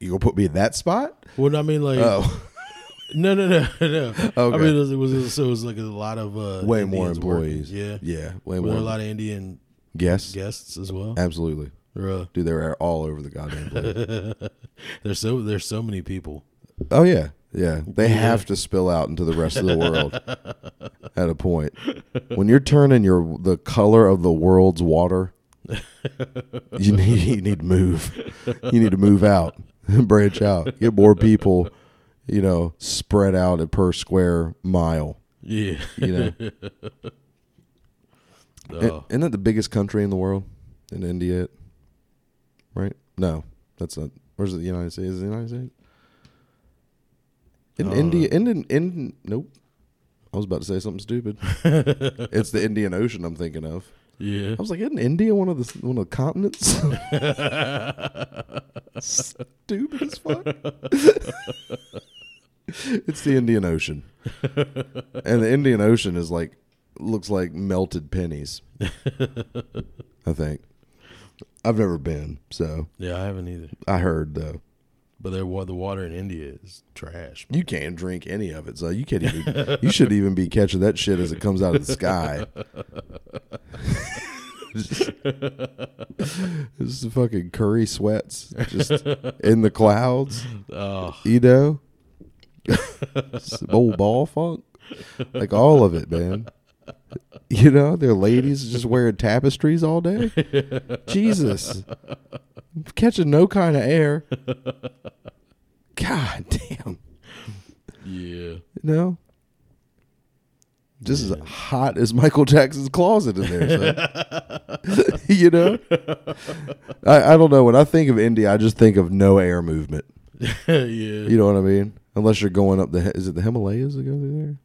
You gonna put me in that spot? Well, I mean, like, Oh, no, no, no, no. Okay. I mean, it was, it was so it was like a lot of uh, way more Indians working. employees. Yeah. yeah, way Were more. there a lot of Indian guests? guests as well? Absolutely. Really? Dude, they were all over the goddamn place. there's so there's so many people. Oh yeah, yeah. They Yeah. have to spill out into the rest of the world at a point. When you're turning your the color of the world's water, you need you need to move. You need to move out, branch out, get more people. You know, spread out per square mile. Yeah. You know, Oh, isn't that the biggest country in the world? In India, right? No, that's not. Where's? The United States? Is it the United States? In don't India, in, in in nope. I was about to say something stupid. it's the Indian Ocean I'm thinking of. yeah. I was like, isn't India one of the one of the continents? stupid as fuck. it's the Indian Ocean, and the Indian Ocean is like looks like melted pennies. I think. I've never been, so Yeah, I haven't either. I heard though. But there, wa- the water in India is trash. You can't drink any of it, so you can't even. you should even be catching that shit as it comes out of the sky. This is fucking curry sweats just in the clouds, Oh, you know. Old ball funk, like all of it, man. You know, they're ladies just wearing tapestries all day. Jesus, catching no kind of air. God damn. yeah. No. Just as hot as Michael Jackson's closet in there. you know? I, I don't know. When I think of India, I just think of no air movement. yeah. You know what I mean? Unless you're going up the, is it the Himalayas that go through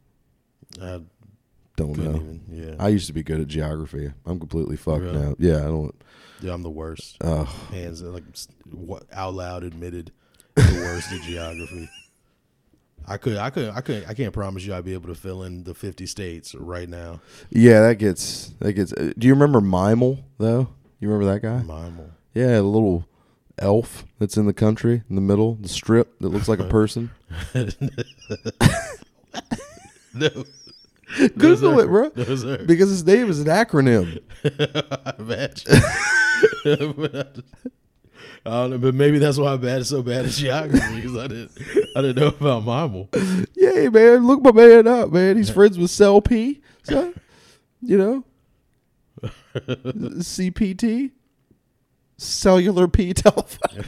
there? I Don't couldn't know. even. Yeah. I used to be good at geography. I'm completely fucked Really? now. Yeah, I don't. yeah, I'm the worst. Uh, Hands like what out loud admitted the worst at geography. I could, I could, I could, I can't promise you I'd be able to fill in the 50 states right now. yeah, that gets that gets. Uh, do you remember Mimal though? You remember that guy? Will. Yeah, the little elf that's in the country in the middle, the strip that looks like a person. No. Google it, bro. No. Because his name is an acronym. I imagine. I don't know, but maybe that's why I'm bad so bad at geography because I didn't I didn't know about Mimal. Yay, man. Look my man up, man. He's friends with Cell P. So, you know, CPT, cellular P telephone.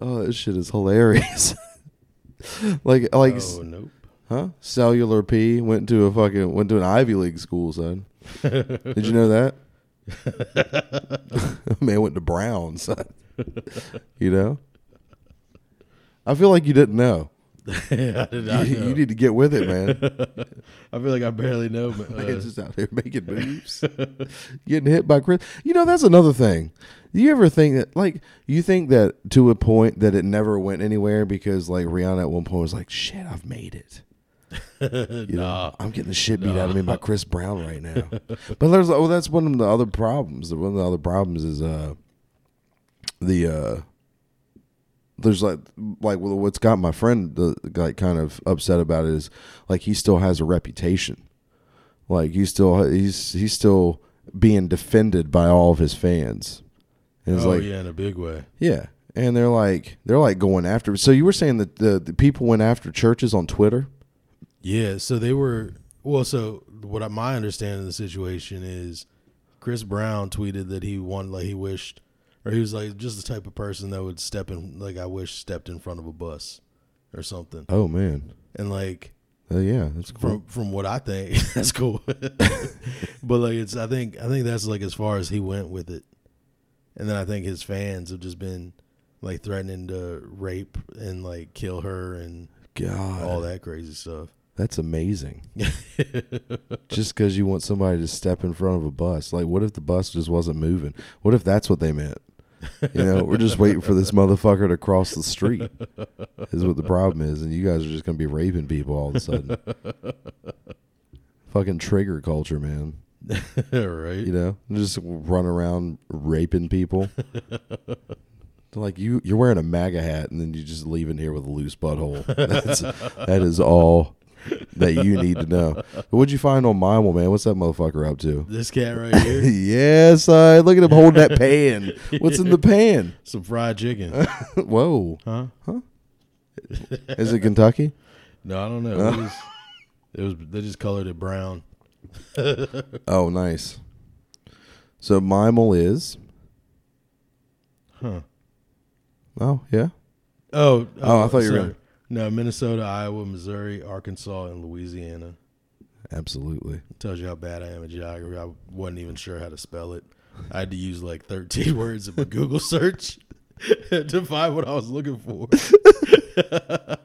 oh, this shit is hilarious. Like, like, Oh nope. huh? Cellular P went to a fucking went to an Ivy League school, son. Did you know that? man went to Brown, son. you know. I feel like you didn't know. I did You, you need to get with it, man. I feel like I barely know. but, uh, Man's just out here making moves, getting hit by Chris. You know, that's another thing. Do you ever think that, like, you think that to a point that it never went anywhere because, like, Rihanna at one point was like, "Shit, I've made it." You nah. know, I'm getting the shit beat out of me by Chris Brown right now. but there's oh, that's one of the other problems. One of the other problems is uh the uh there's like like what's got my friend the like kind of upset about it is like he still has a reputation. Like he's still he's he's still being defended by all of his fans. And it's oh like yeah, in a big way. yeah. And they're like they're like going after so you were saying that the, the people went after Chvrches on Twitter? Yeah, so they were well. So what I, my understanding of the situation is, Chris Brown tweeted that he wanted, like he wished, or he was like just the type of person that would step in, like I wish stepped in front of a bus, or something. Oh man. And like Oh yeah, that's cool. from from what I think, that's cool. but like it's, I think I think that's like as far as he went with it. And then I think his fans have just been like threatening to rape and like kill her and God, all that crazy stuff. that's amazing. just because you want somebody to step in front of a bus, like, what if the bus just wasn't moving? What if that's what they meant? You know, we're just waiting for this motherfucker to cross the street. Is what the problem is, and you guys are just gonna be raping people all of a sudden. Fucking trigger culture, man. right? You know, just run around raping people. like you, you're wearing a MAGA hat, and then you just leave in here with a loose butthole. That's, that is all that you need to know. What'd you find on Mimal, man? What's that motherfucker up to? This cat right here, yes, I look at him holding that pan. What's in the pan? some fried chicken, Whoa, huh? Huh? Is it Kentucky? No, I don't know. It was, it was they just colored it brown. Oh, nice. So Mimal is. Huh. Oh yeah. Oh, oh, Oh, I thought you were sorry. gonna- No, Minnesota, Iowa, Missouri, Arkansas, and Louisiana. Absolutely. tells you how bad I am at geography. I wasn't even sure how to spell it. I had to use like 13 words of a Google search to find what I was looking for.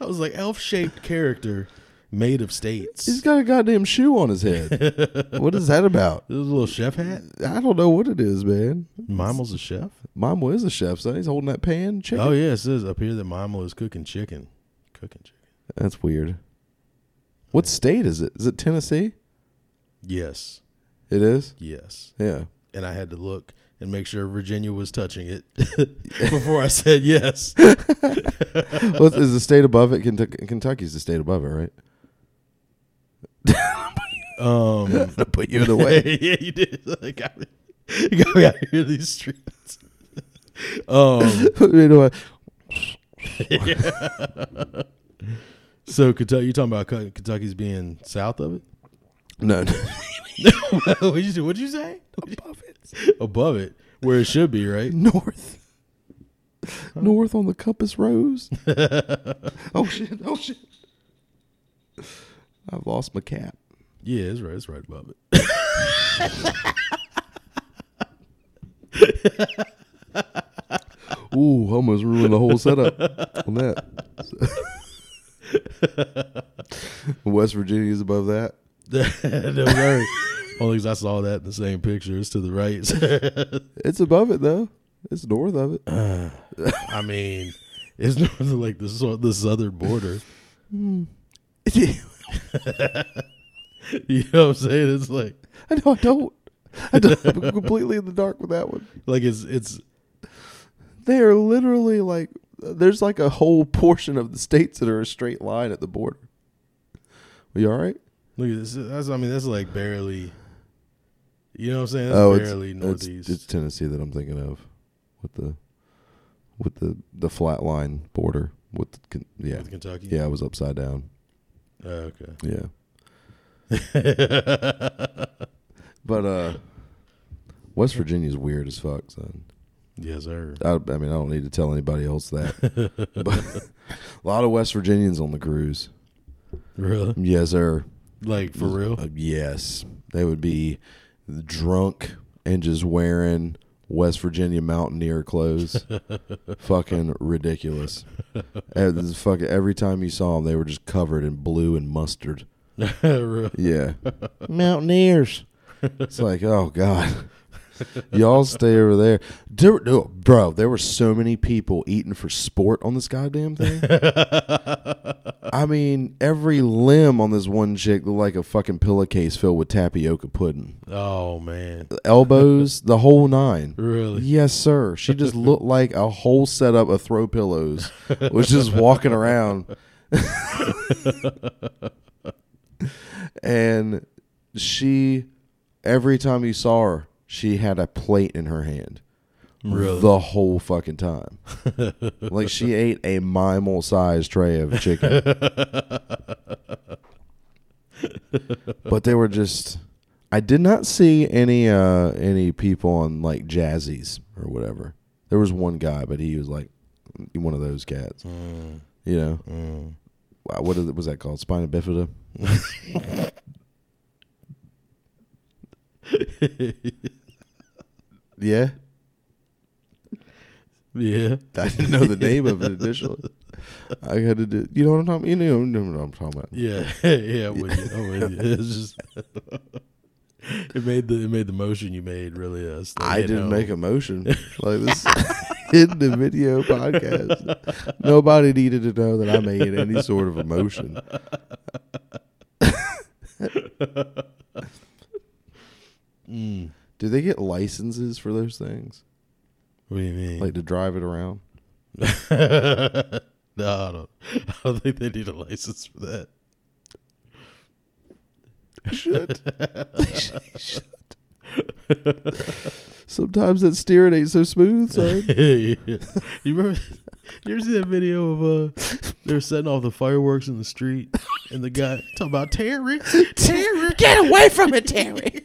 I was like, elf shaped character made of states. He's got a goddamn shoe on his head. what is that about? This is a little chef hat. I don't know what it is, man. Mimal's a chef. Mimal is a chef, so he's holding that pan chicken. Oh yeah, it says up here that Mimal is cooking chicken. Cooking chicken. That's weird. What state is it? Is it Tennessee? Yes, It is. yes. Yeah. And I had to look and make sure Virginia was touching it before I said yes. well, is the state above it? Kentucky, Kentucky's the state above it, right? Um, To put you in the way. yeah, you did. You got me, you got me out here in these streets. um, you know what? so Kentucky, you talking about Kentucky's being south of it? No, no. what'd you What'd you say? Above it. Above it, where it should be, right? north. North on the compass rose. oh shit! Oh shit! I've lost my cap. Yeah, it's right. It's right above it. Ooh, almost ruined the whole setup on that. West Virginia is above that. no, right. Only 'cause I saw that in the same picture. It's to the right. It's above it though. It's north of it. I mean, it's north of like the the southern border. Hmm. You know what I'm saying? It's like I know. I don't. I don't. I'm completely in the dark with that one. like it's it's They are literally like. There's like a whole portion of the states that are a straight line at the border. Are you all right? look at this. That's I mean that's like barely. You know what I'm saying? That's oh, it's, barely it's northeast. it's Tennessee that I'm thinking of, with the, with the the flat line border with the, yeah with Kentucky. yeah I was upside down Oh, okay. yeah but uh West Virginia's weird as fuck son yes, sir. I, I mean I don't need to tell anybody else that but a lot of West Virginians on the cruise Really? yes sir Like for real? Uh, yes, they would be drunk and just wearing West Virginia Mountaineer clothes. fucking ridiculous. And fucking every time you saw them, they were just covered in blue and mustard. Really? Yeah, Mountaineers. It's like, oh god, y'all stay over there. No, bro, there were so many people eating for sport on this goddamn thing. I mean, every limb on this one chick looked like a fucking pillowcase filled with tapioca pudding. Oh man. Elbows, the whole nine. Really? Yes, sir. She just looked like a whole setup of throw pillows. Was just walking around. and she every time you saw her, she had a plate in her hand. Really? The whole fucking time. like she ate a mimal sized tray of chicken. but they were just I did not see any uh any people on like jazzies or whatever. There was one guy, but he was like one of those cats. Mm, You know. mm. Wow, What is was that called? Spina bifida? yeah. Yeah. I didn't know the name of it initially. I had to do. You know what I'm talking. You know, you know what I'm talking about. Yeah. yeah. I'm with you. I'm with you. It's just it made the it made the motion you made really uh stand I didn't out. make a motion like this in the video podcast. Nobody needed to know that I made any sort of emotion. Mm. Do they get licenses for those things, What do you mean? like to drive it around? no, I don't. I don't think they need a license for that. should. Should. Sometimes that steering ain't so smooth, son. yeah. You remember? You ever see that video of uh they're setting off the fireworks in the street and the guy talking about Terry, Terry, Get away from it, Terry.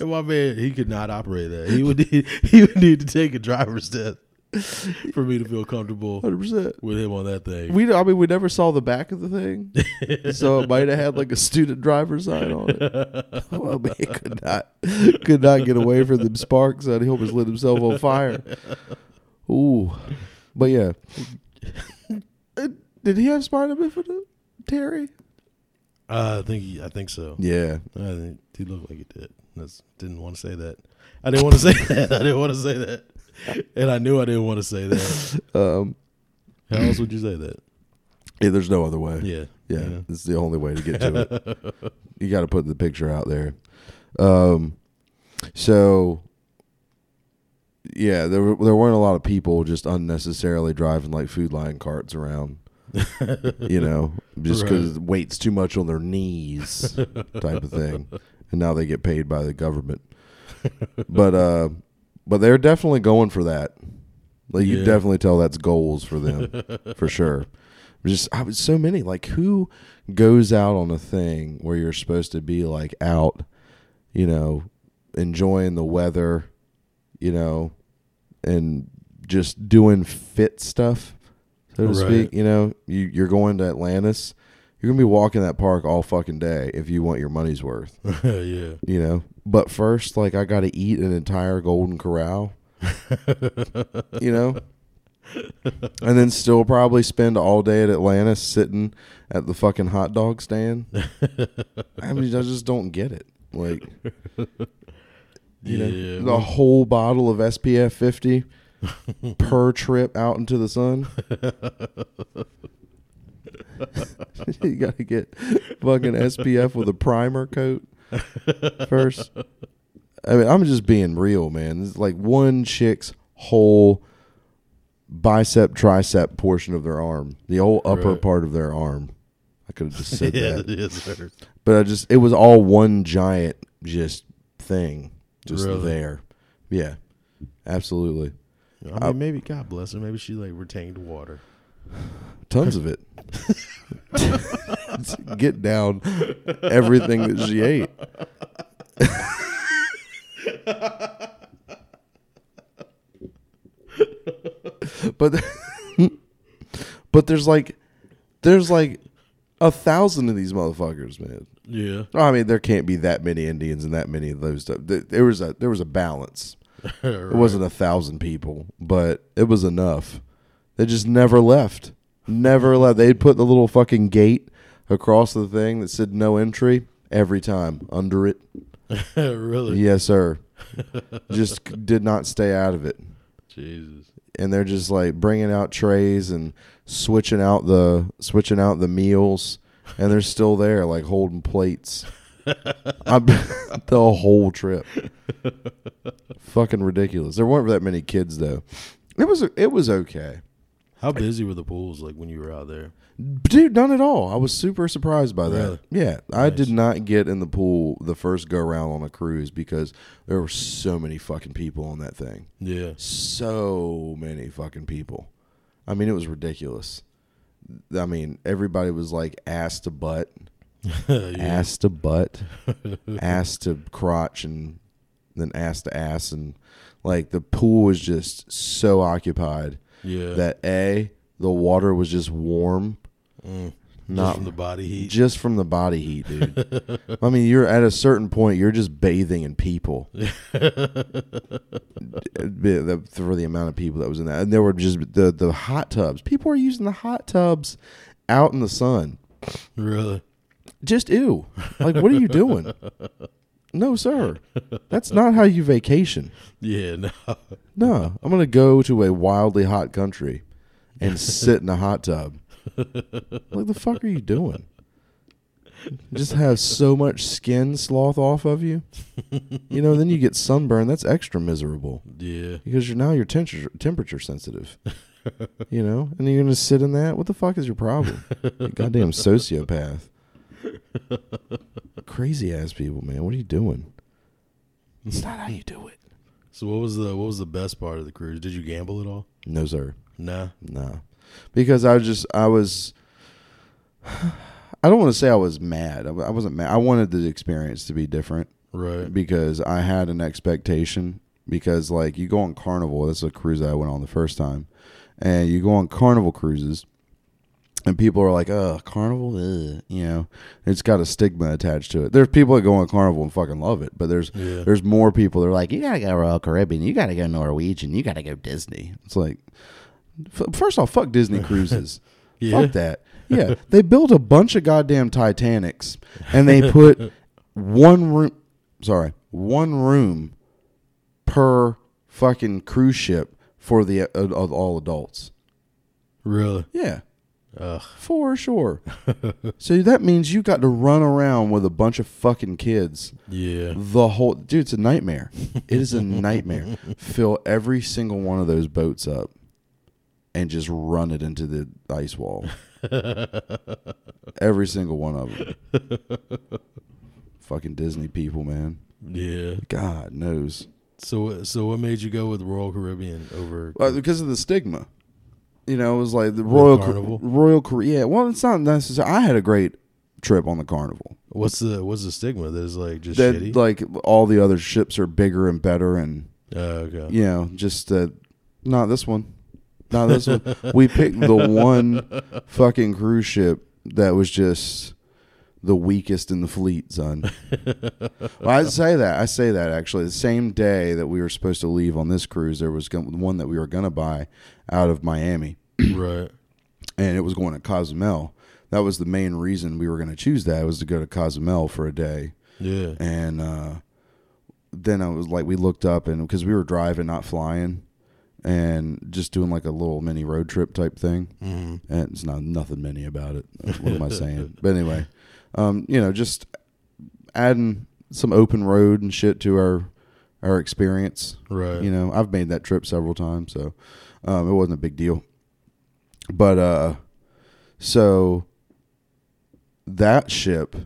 And my man he could not operate that. He would need he would need to take a driver's test for me to feel comfortable Hundred percent. with him on that thing. We, I mean, we never saw the back of the thing, so it might have had like a student driver sign on it. Well, man, could not, could not get away from them sparks. Son. He almost lit himself on fire. Ooh, but yeah, Uh, did he have spina bifida, Terry? Uh, I think he, I think so. Yeah, I think he looked like he did. That's, didn't want to say that. I didn't want to say that. I didn't want to say that, and I knew I didn't want to say that. um, How else would you say that? yeah. There's no other way. Yeah, Yeah, Yeah. it's the only way to get to it. you got to put the picture out there. Um, so yeah, there there weren't a lot of people just unnecessarily driving like food line carts around. you know, just because weight's too much on their knees, type of thing, and now they get paid by the government. but uh, but they're definitely going for that. Like you Yeah. definitely tell that's goals for them, for sure. Just I was so many. Like who goes out on a thing where you're supposed to be like out, you know, enjoying the weather, you know, and just doing fit stuff, so to Right. speak. You know, you you're going to Atlantis. You're gonna be walking that park all fucking day if you want your money's worth. yeah. You know. But first, like I got to eat an entire Golden Corral. you know. and then still probably spend all day at Atlantis sitting at the fucking hot dog stand. I mean, I just don't get it. Like, you know, Yeah, the whole bottle of SPF 50 per trip out into the sun. you got to get fucking SPF with a primer coat first. I mean, I'm just being real, man. It's like one chick's whole bicep, tricep portion of their arm, the whole upper Right. part of their arm. I could have just said yeah, that, yes, but I just it was all one giant just thing, just Really? there. Yeah, absolutely, I mean, I- maybe God bless her. Maybe she like retained water. Tons of it. Get down everything that she ate. but but there's like there's like a thousand of these motherfuckers, man. Yeah, I mean, there can't be that many Indians and that many of those. Stuff. There there was a there was a balance. It wasn't a thousand people, but it was enough. They just never left. Never left. They'd put the little fucking gate across the thing that said no entry every time under it. really. Yes, sir. just did not stay out of it. Jesus. And they're just like bringing out trays and switching out the switching out the meals, and they're still there like holding plates. I'm, the whole trip. Fucking ridiculous. There weren't that many kids though. It was it was okay. How busy were the pools like when you were out there? Dude, none at all. I was super surprised by that. Really? Yeah, I did not get in the pool the first go round on a cruise because there were so many fucking people on that thing. Yeah. So many fucking people. I mean, it was ridiculous. I mean, everybody was like ass to butt, yeah. ass to butt, ass to crotch, and then ass to ass, and like the pool was just so occupied Yeah. that a the water was just warm Mm. Not- Just from the body heat. just from the body heat, dude. I mean, you're at a certain point, you're just bathing in people. For the amount of people that was in that, and there were just the the hot tubs. People are using the hot tubs out in the sun. really. Just ew. Like, what are you doing? No, sir. That's not how you vacation. Yeah. No. No, I'm gonna go to a wildly hot country and sit in a hot tub. What the fuck are you doing? Just have so much skin slough off of you. You know, then you get sunburn. That's extra miserable Yeah. because you're now you're temperature temperature sensitive. You know, and you're gonna sit in that. What the fuck is your problem? You goddamn sociopath. Crazy ass people, man. What are you doing? It's not how you do it. So what was the what was the best part of the cruise? Did you gamble at all? No, sir. Nah. No, because I was just I was. I don't want to say I was mad. I I wasn't mad. I wanted the experience to be different Right. because I had an expectation. Because like you go on Carnival, that's a cruise that I went on the first time, and you go on Carnival cruises, and people are like, "Oh, Carnival," ugh, you know, it's got a stigma attached to it. There's people that go on Carnival and fucking love it, but there's Yeah. there's more people that are like, "You gotta go Royal Caribbean, you gotta go Norwegian, you gotta go Disney." It's like, f- first off, fuck Disney cruises. Yeah. Fuck that. Yeah, they built a bunch of goddamn Titanics, and they put one room. Sorry, one room per fucking cruise ship for the uh, of all adults. Really? Yeah, Ugh. for sure. so that means you got to run around with a bunch of fucking kids. Yeah. The whole dude, it's a nightmare. It is a nightmare. Fill every single one of those boats up and just run it into the ice wall. every single one of them. Fucking Disney people, man. Yeah. God knows. So so what made you go with Royal Caribbean over? Uh, because of the stigma. You know, it was like the Royal Car- Carnival? Royal Korea. Yeah, well, it's not necessary. I had a great trip on the Carnival. What's the what's the stigma? That is like just That shitty. like all the other ships are bigger and better and oh, okay. you know, just uh, not this one. Not this one. We picked the one fucking cruise ship that was just the weakest in the fleet, son. well, I say that. I say that actually. The same day that we were supposed to leave on this cruise, there was one that we were gonna buy out of Miami, Right. and it was going to Cozumel. That was the main reason we were going to choose that was to go to Cozumel for a day Yeah. and uh, then I was like, we looked up and because we were driving, not flying, and just doing like a little mini road trip type thing. Mm-hmm. And it's not nothing mini about it. What am I saying? But anyway, um, you know, just adding some open road and shit to our our experience. Right. You know, I've made that trip several times, so um, it wasn't a big deal. But uh, so that ship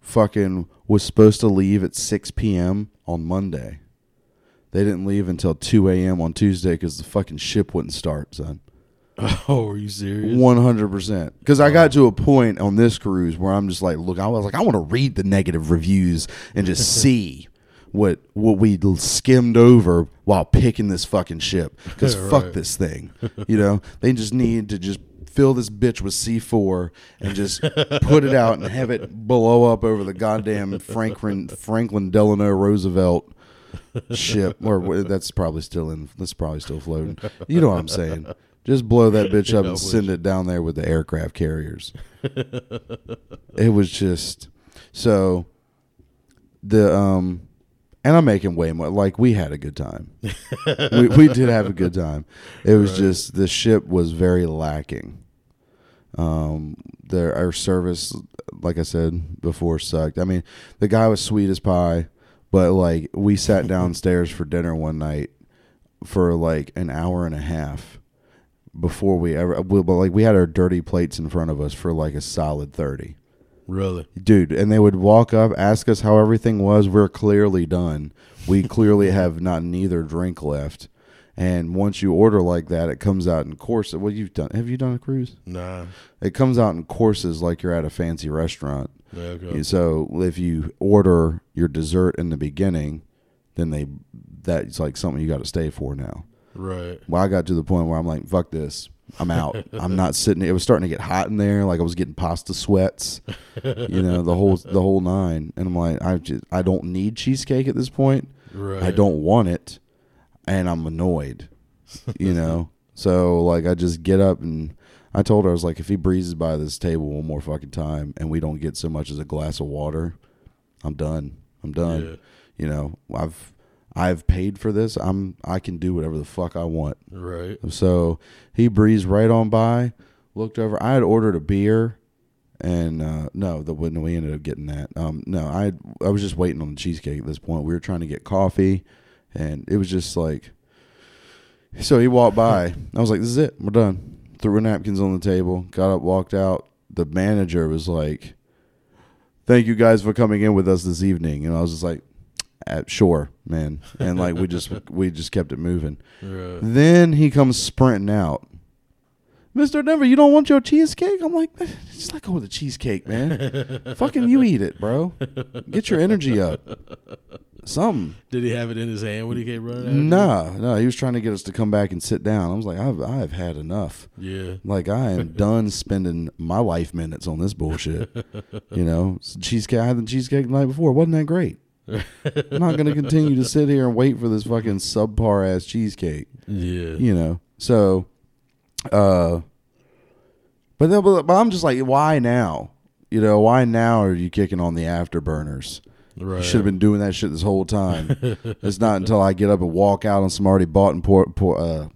fucking was supposed to leave at 6 p.m. on Monday. They didn't leave until 2 a.m. on Tuesday because the fucking ship wouldn't start, son. Oh, are you serious? One hundred percent. Because I got to a point on this cruise where I'm just like, look, I was like, I want to read the negative reviews and just see what what we skimmed over while picking this fucking ship. Because fuck this thing, you know. They just need to just fill this bitch with C four and just put it out and have it blow up over the goddamn Franklin Franklin Delano Roosevelt ship. Or that's probably still in that's probably still floating. You know what i'm saying? Just blow that bitch up and send it down there with the aircraft carriers. It was just so the um and i'm making way more like we had a good time. We, we did have a good time. It was Right. just the ship was very lacking. Um their our service like i said before sucked. I mean the guy was sweet as pie but like we sat downstairs for dinner one night for like an hour and a half before we ever but like we had our dirty plates in front of us for like a solid 30 Really? dude and they would walk up ask us how everything was we're clearly done we clearly have not neither drink left and once you order like that it comes out in courses what you've done have you done a cruise Nah. it comes out in courses like you're at a fancy restaurant Yeah, okay. so if you order your dessert in the beginning then they that's like something you got to stay for now Right. well, I got to the point where I'm like, fuck this. I'm out. I'm not sitting. It was starting to get hot in there. Like I was getting pasta sweats, you know, the whole the whole nine. And I'm like, I just I don't need cheesecake at this point. Right. I don't want it, and I'm annoyed, you know. so like I just get up and I told her I was like, if he breezes by this table one more fucking time and we don't get so much as a glass of water, I'm done. I'm done. Yeah. You know, I've I've paid for this. I'm I can do whatever the fuck I want. Right. So he breezed right on by, looked over. I had ordered a beer, and uh, no, the when we ended up getting that. Um, no, I I was just waiting on the cheesecake at this point. We were trying to get coffee, and it was just like. So he walked by. I was like, "This is it. We're done." Threw a napkins on the table. Got up, walked out. The manager was like, thank you guys for coming in with us this evening. And I was just like, "Uh, shore, man. And like we just we just kept it moving. Right. Then he comes sprinting out. Mr. Denver, you don't want your cheesecake? I'm like, just let go of the cheesecake, man. Fucking you eat it, bro. Get your energy up. Something. Did he have it in his hand when he came running? No, no, he was trying to get us to come back and sit down. I was like, I've I've had enough. Yeah. Like I am done spending my life minutes on this bullshit. You know, cheesecake. I had the cheesecake the night before. Wasn't that great? I'm not going to continue to sit here and wait for this fucking subpar ass cheesecake. Yeah. You know, so, uh, but then, but, but I'm just like, why now? You know, why now are you kicking on the afterburners? Right. You should have been doing that shit this whole time. it's not until I get up and walk out on some already bought and pour, pour, uh,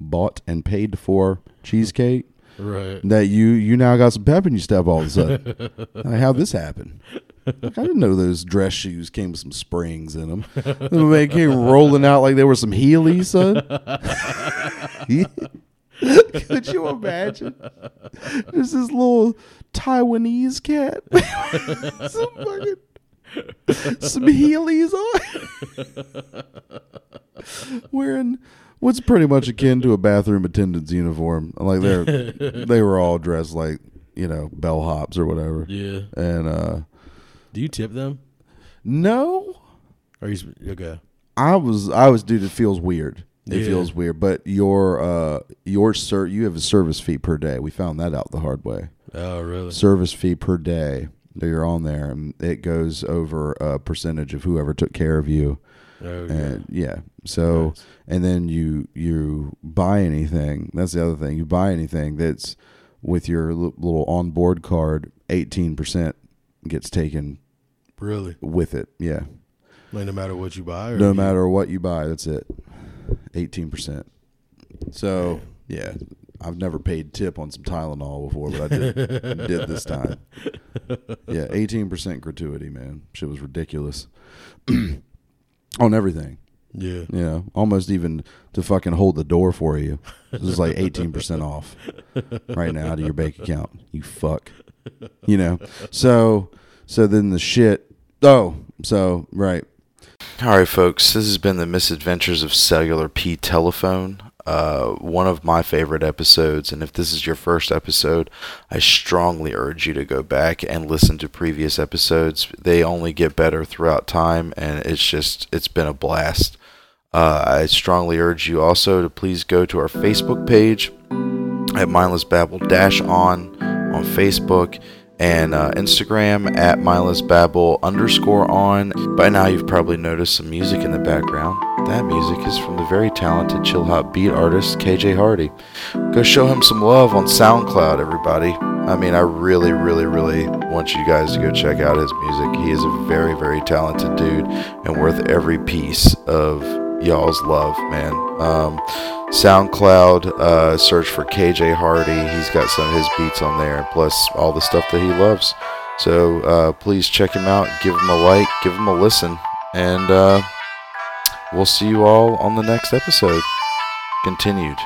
bought and paid for cheesecake Right. that you you now got some pep in your step all of a sudden. like, how'd this happen? I didn't know those dress shoes came with some springs in them. They came rolling out like they were some Heelys, son. Could you imagine? There's this little Taiwanese cat. some fucking some Heelys on. Wearing what's pretty much akin to a bathroom attendant's uniform. Like they're they were all dressed like, you know, bellhops or whatever. Yeah. And uh Do you tip them? no, Or you okay? I was I was dude, it feels weird. It Yeah. feels weird. But your uh your sir you have a service fee per day. We found that out the hard way. Oh, really? Service fee per day that you're on there and it goes over a percentage of whoever took care of you. Okay. And yeah. So Nice. and then you you buy anything. That's the other thing. You buy anything that's with your little onboard card, eighteen percent gets taken Really? with it. Yeah, Like no matter what you buy, or no you- matter what you buy, that's it. Eighteen percent. So yeah, I've never paid tip on some Tylenol before, but I did did this time. Yeah, eighteen percent gratuity, man. Shit was ridiculous on everything. Yeah. You know, almost even to fucking hold the door for you. This is like eighteen percent off right now out of your bank account. You fuck. You know. So so then the shit oh, so right. Alright folks, this has been the misadventures of Cellular P Telephone. Uh, one of my favorite episodes, and if this is your first episode, I strongly urge you to go back and listen to previous episodes. They only get better throughout time, and it's just it's been a blast. Uh, I strongly urge you also to please go to our Facebook page at Mindless Babble Dash on on Facebook and uh, Instagram at Mindless Babble underscore on. By now, you've probably noticed some music in the background. That music is from the very talented chill hop beat artist KJ Hardy. Go show him some love on SoundCloud, everybody. I mean, I really, really, really want you guys to go check out his music. He is a very, very talented dude and worth every piece of y'all's love, man. Um, SoundCloud, uh, search for KJ Hardy. He's got some of his beats on there, plus all the stuff that he loves. So uh, please check him out. Give him a like, give him a listen, and uh, we'll see you all on the next episode. Continued.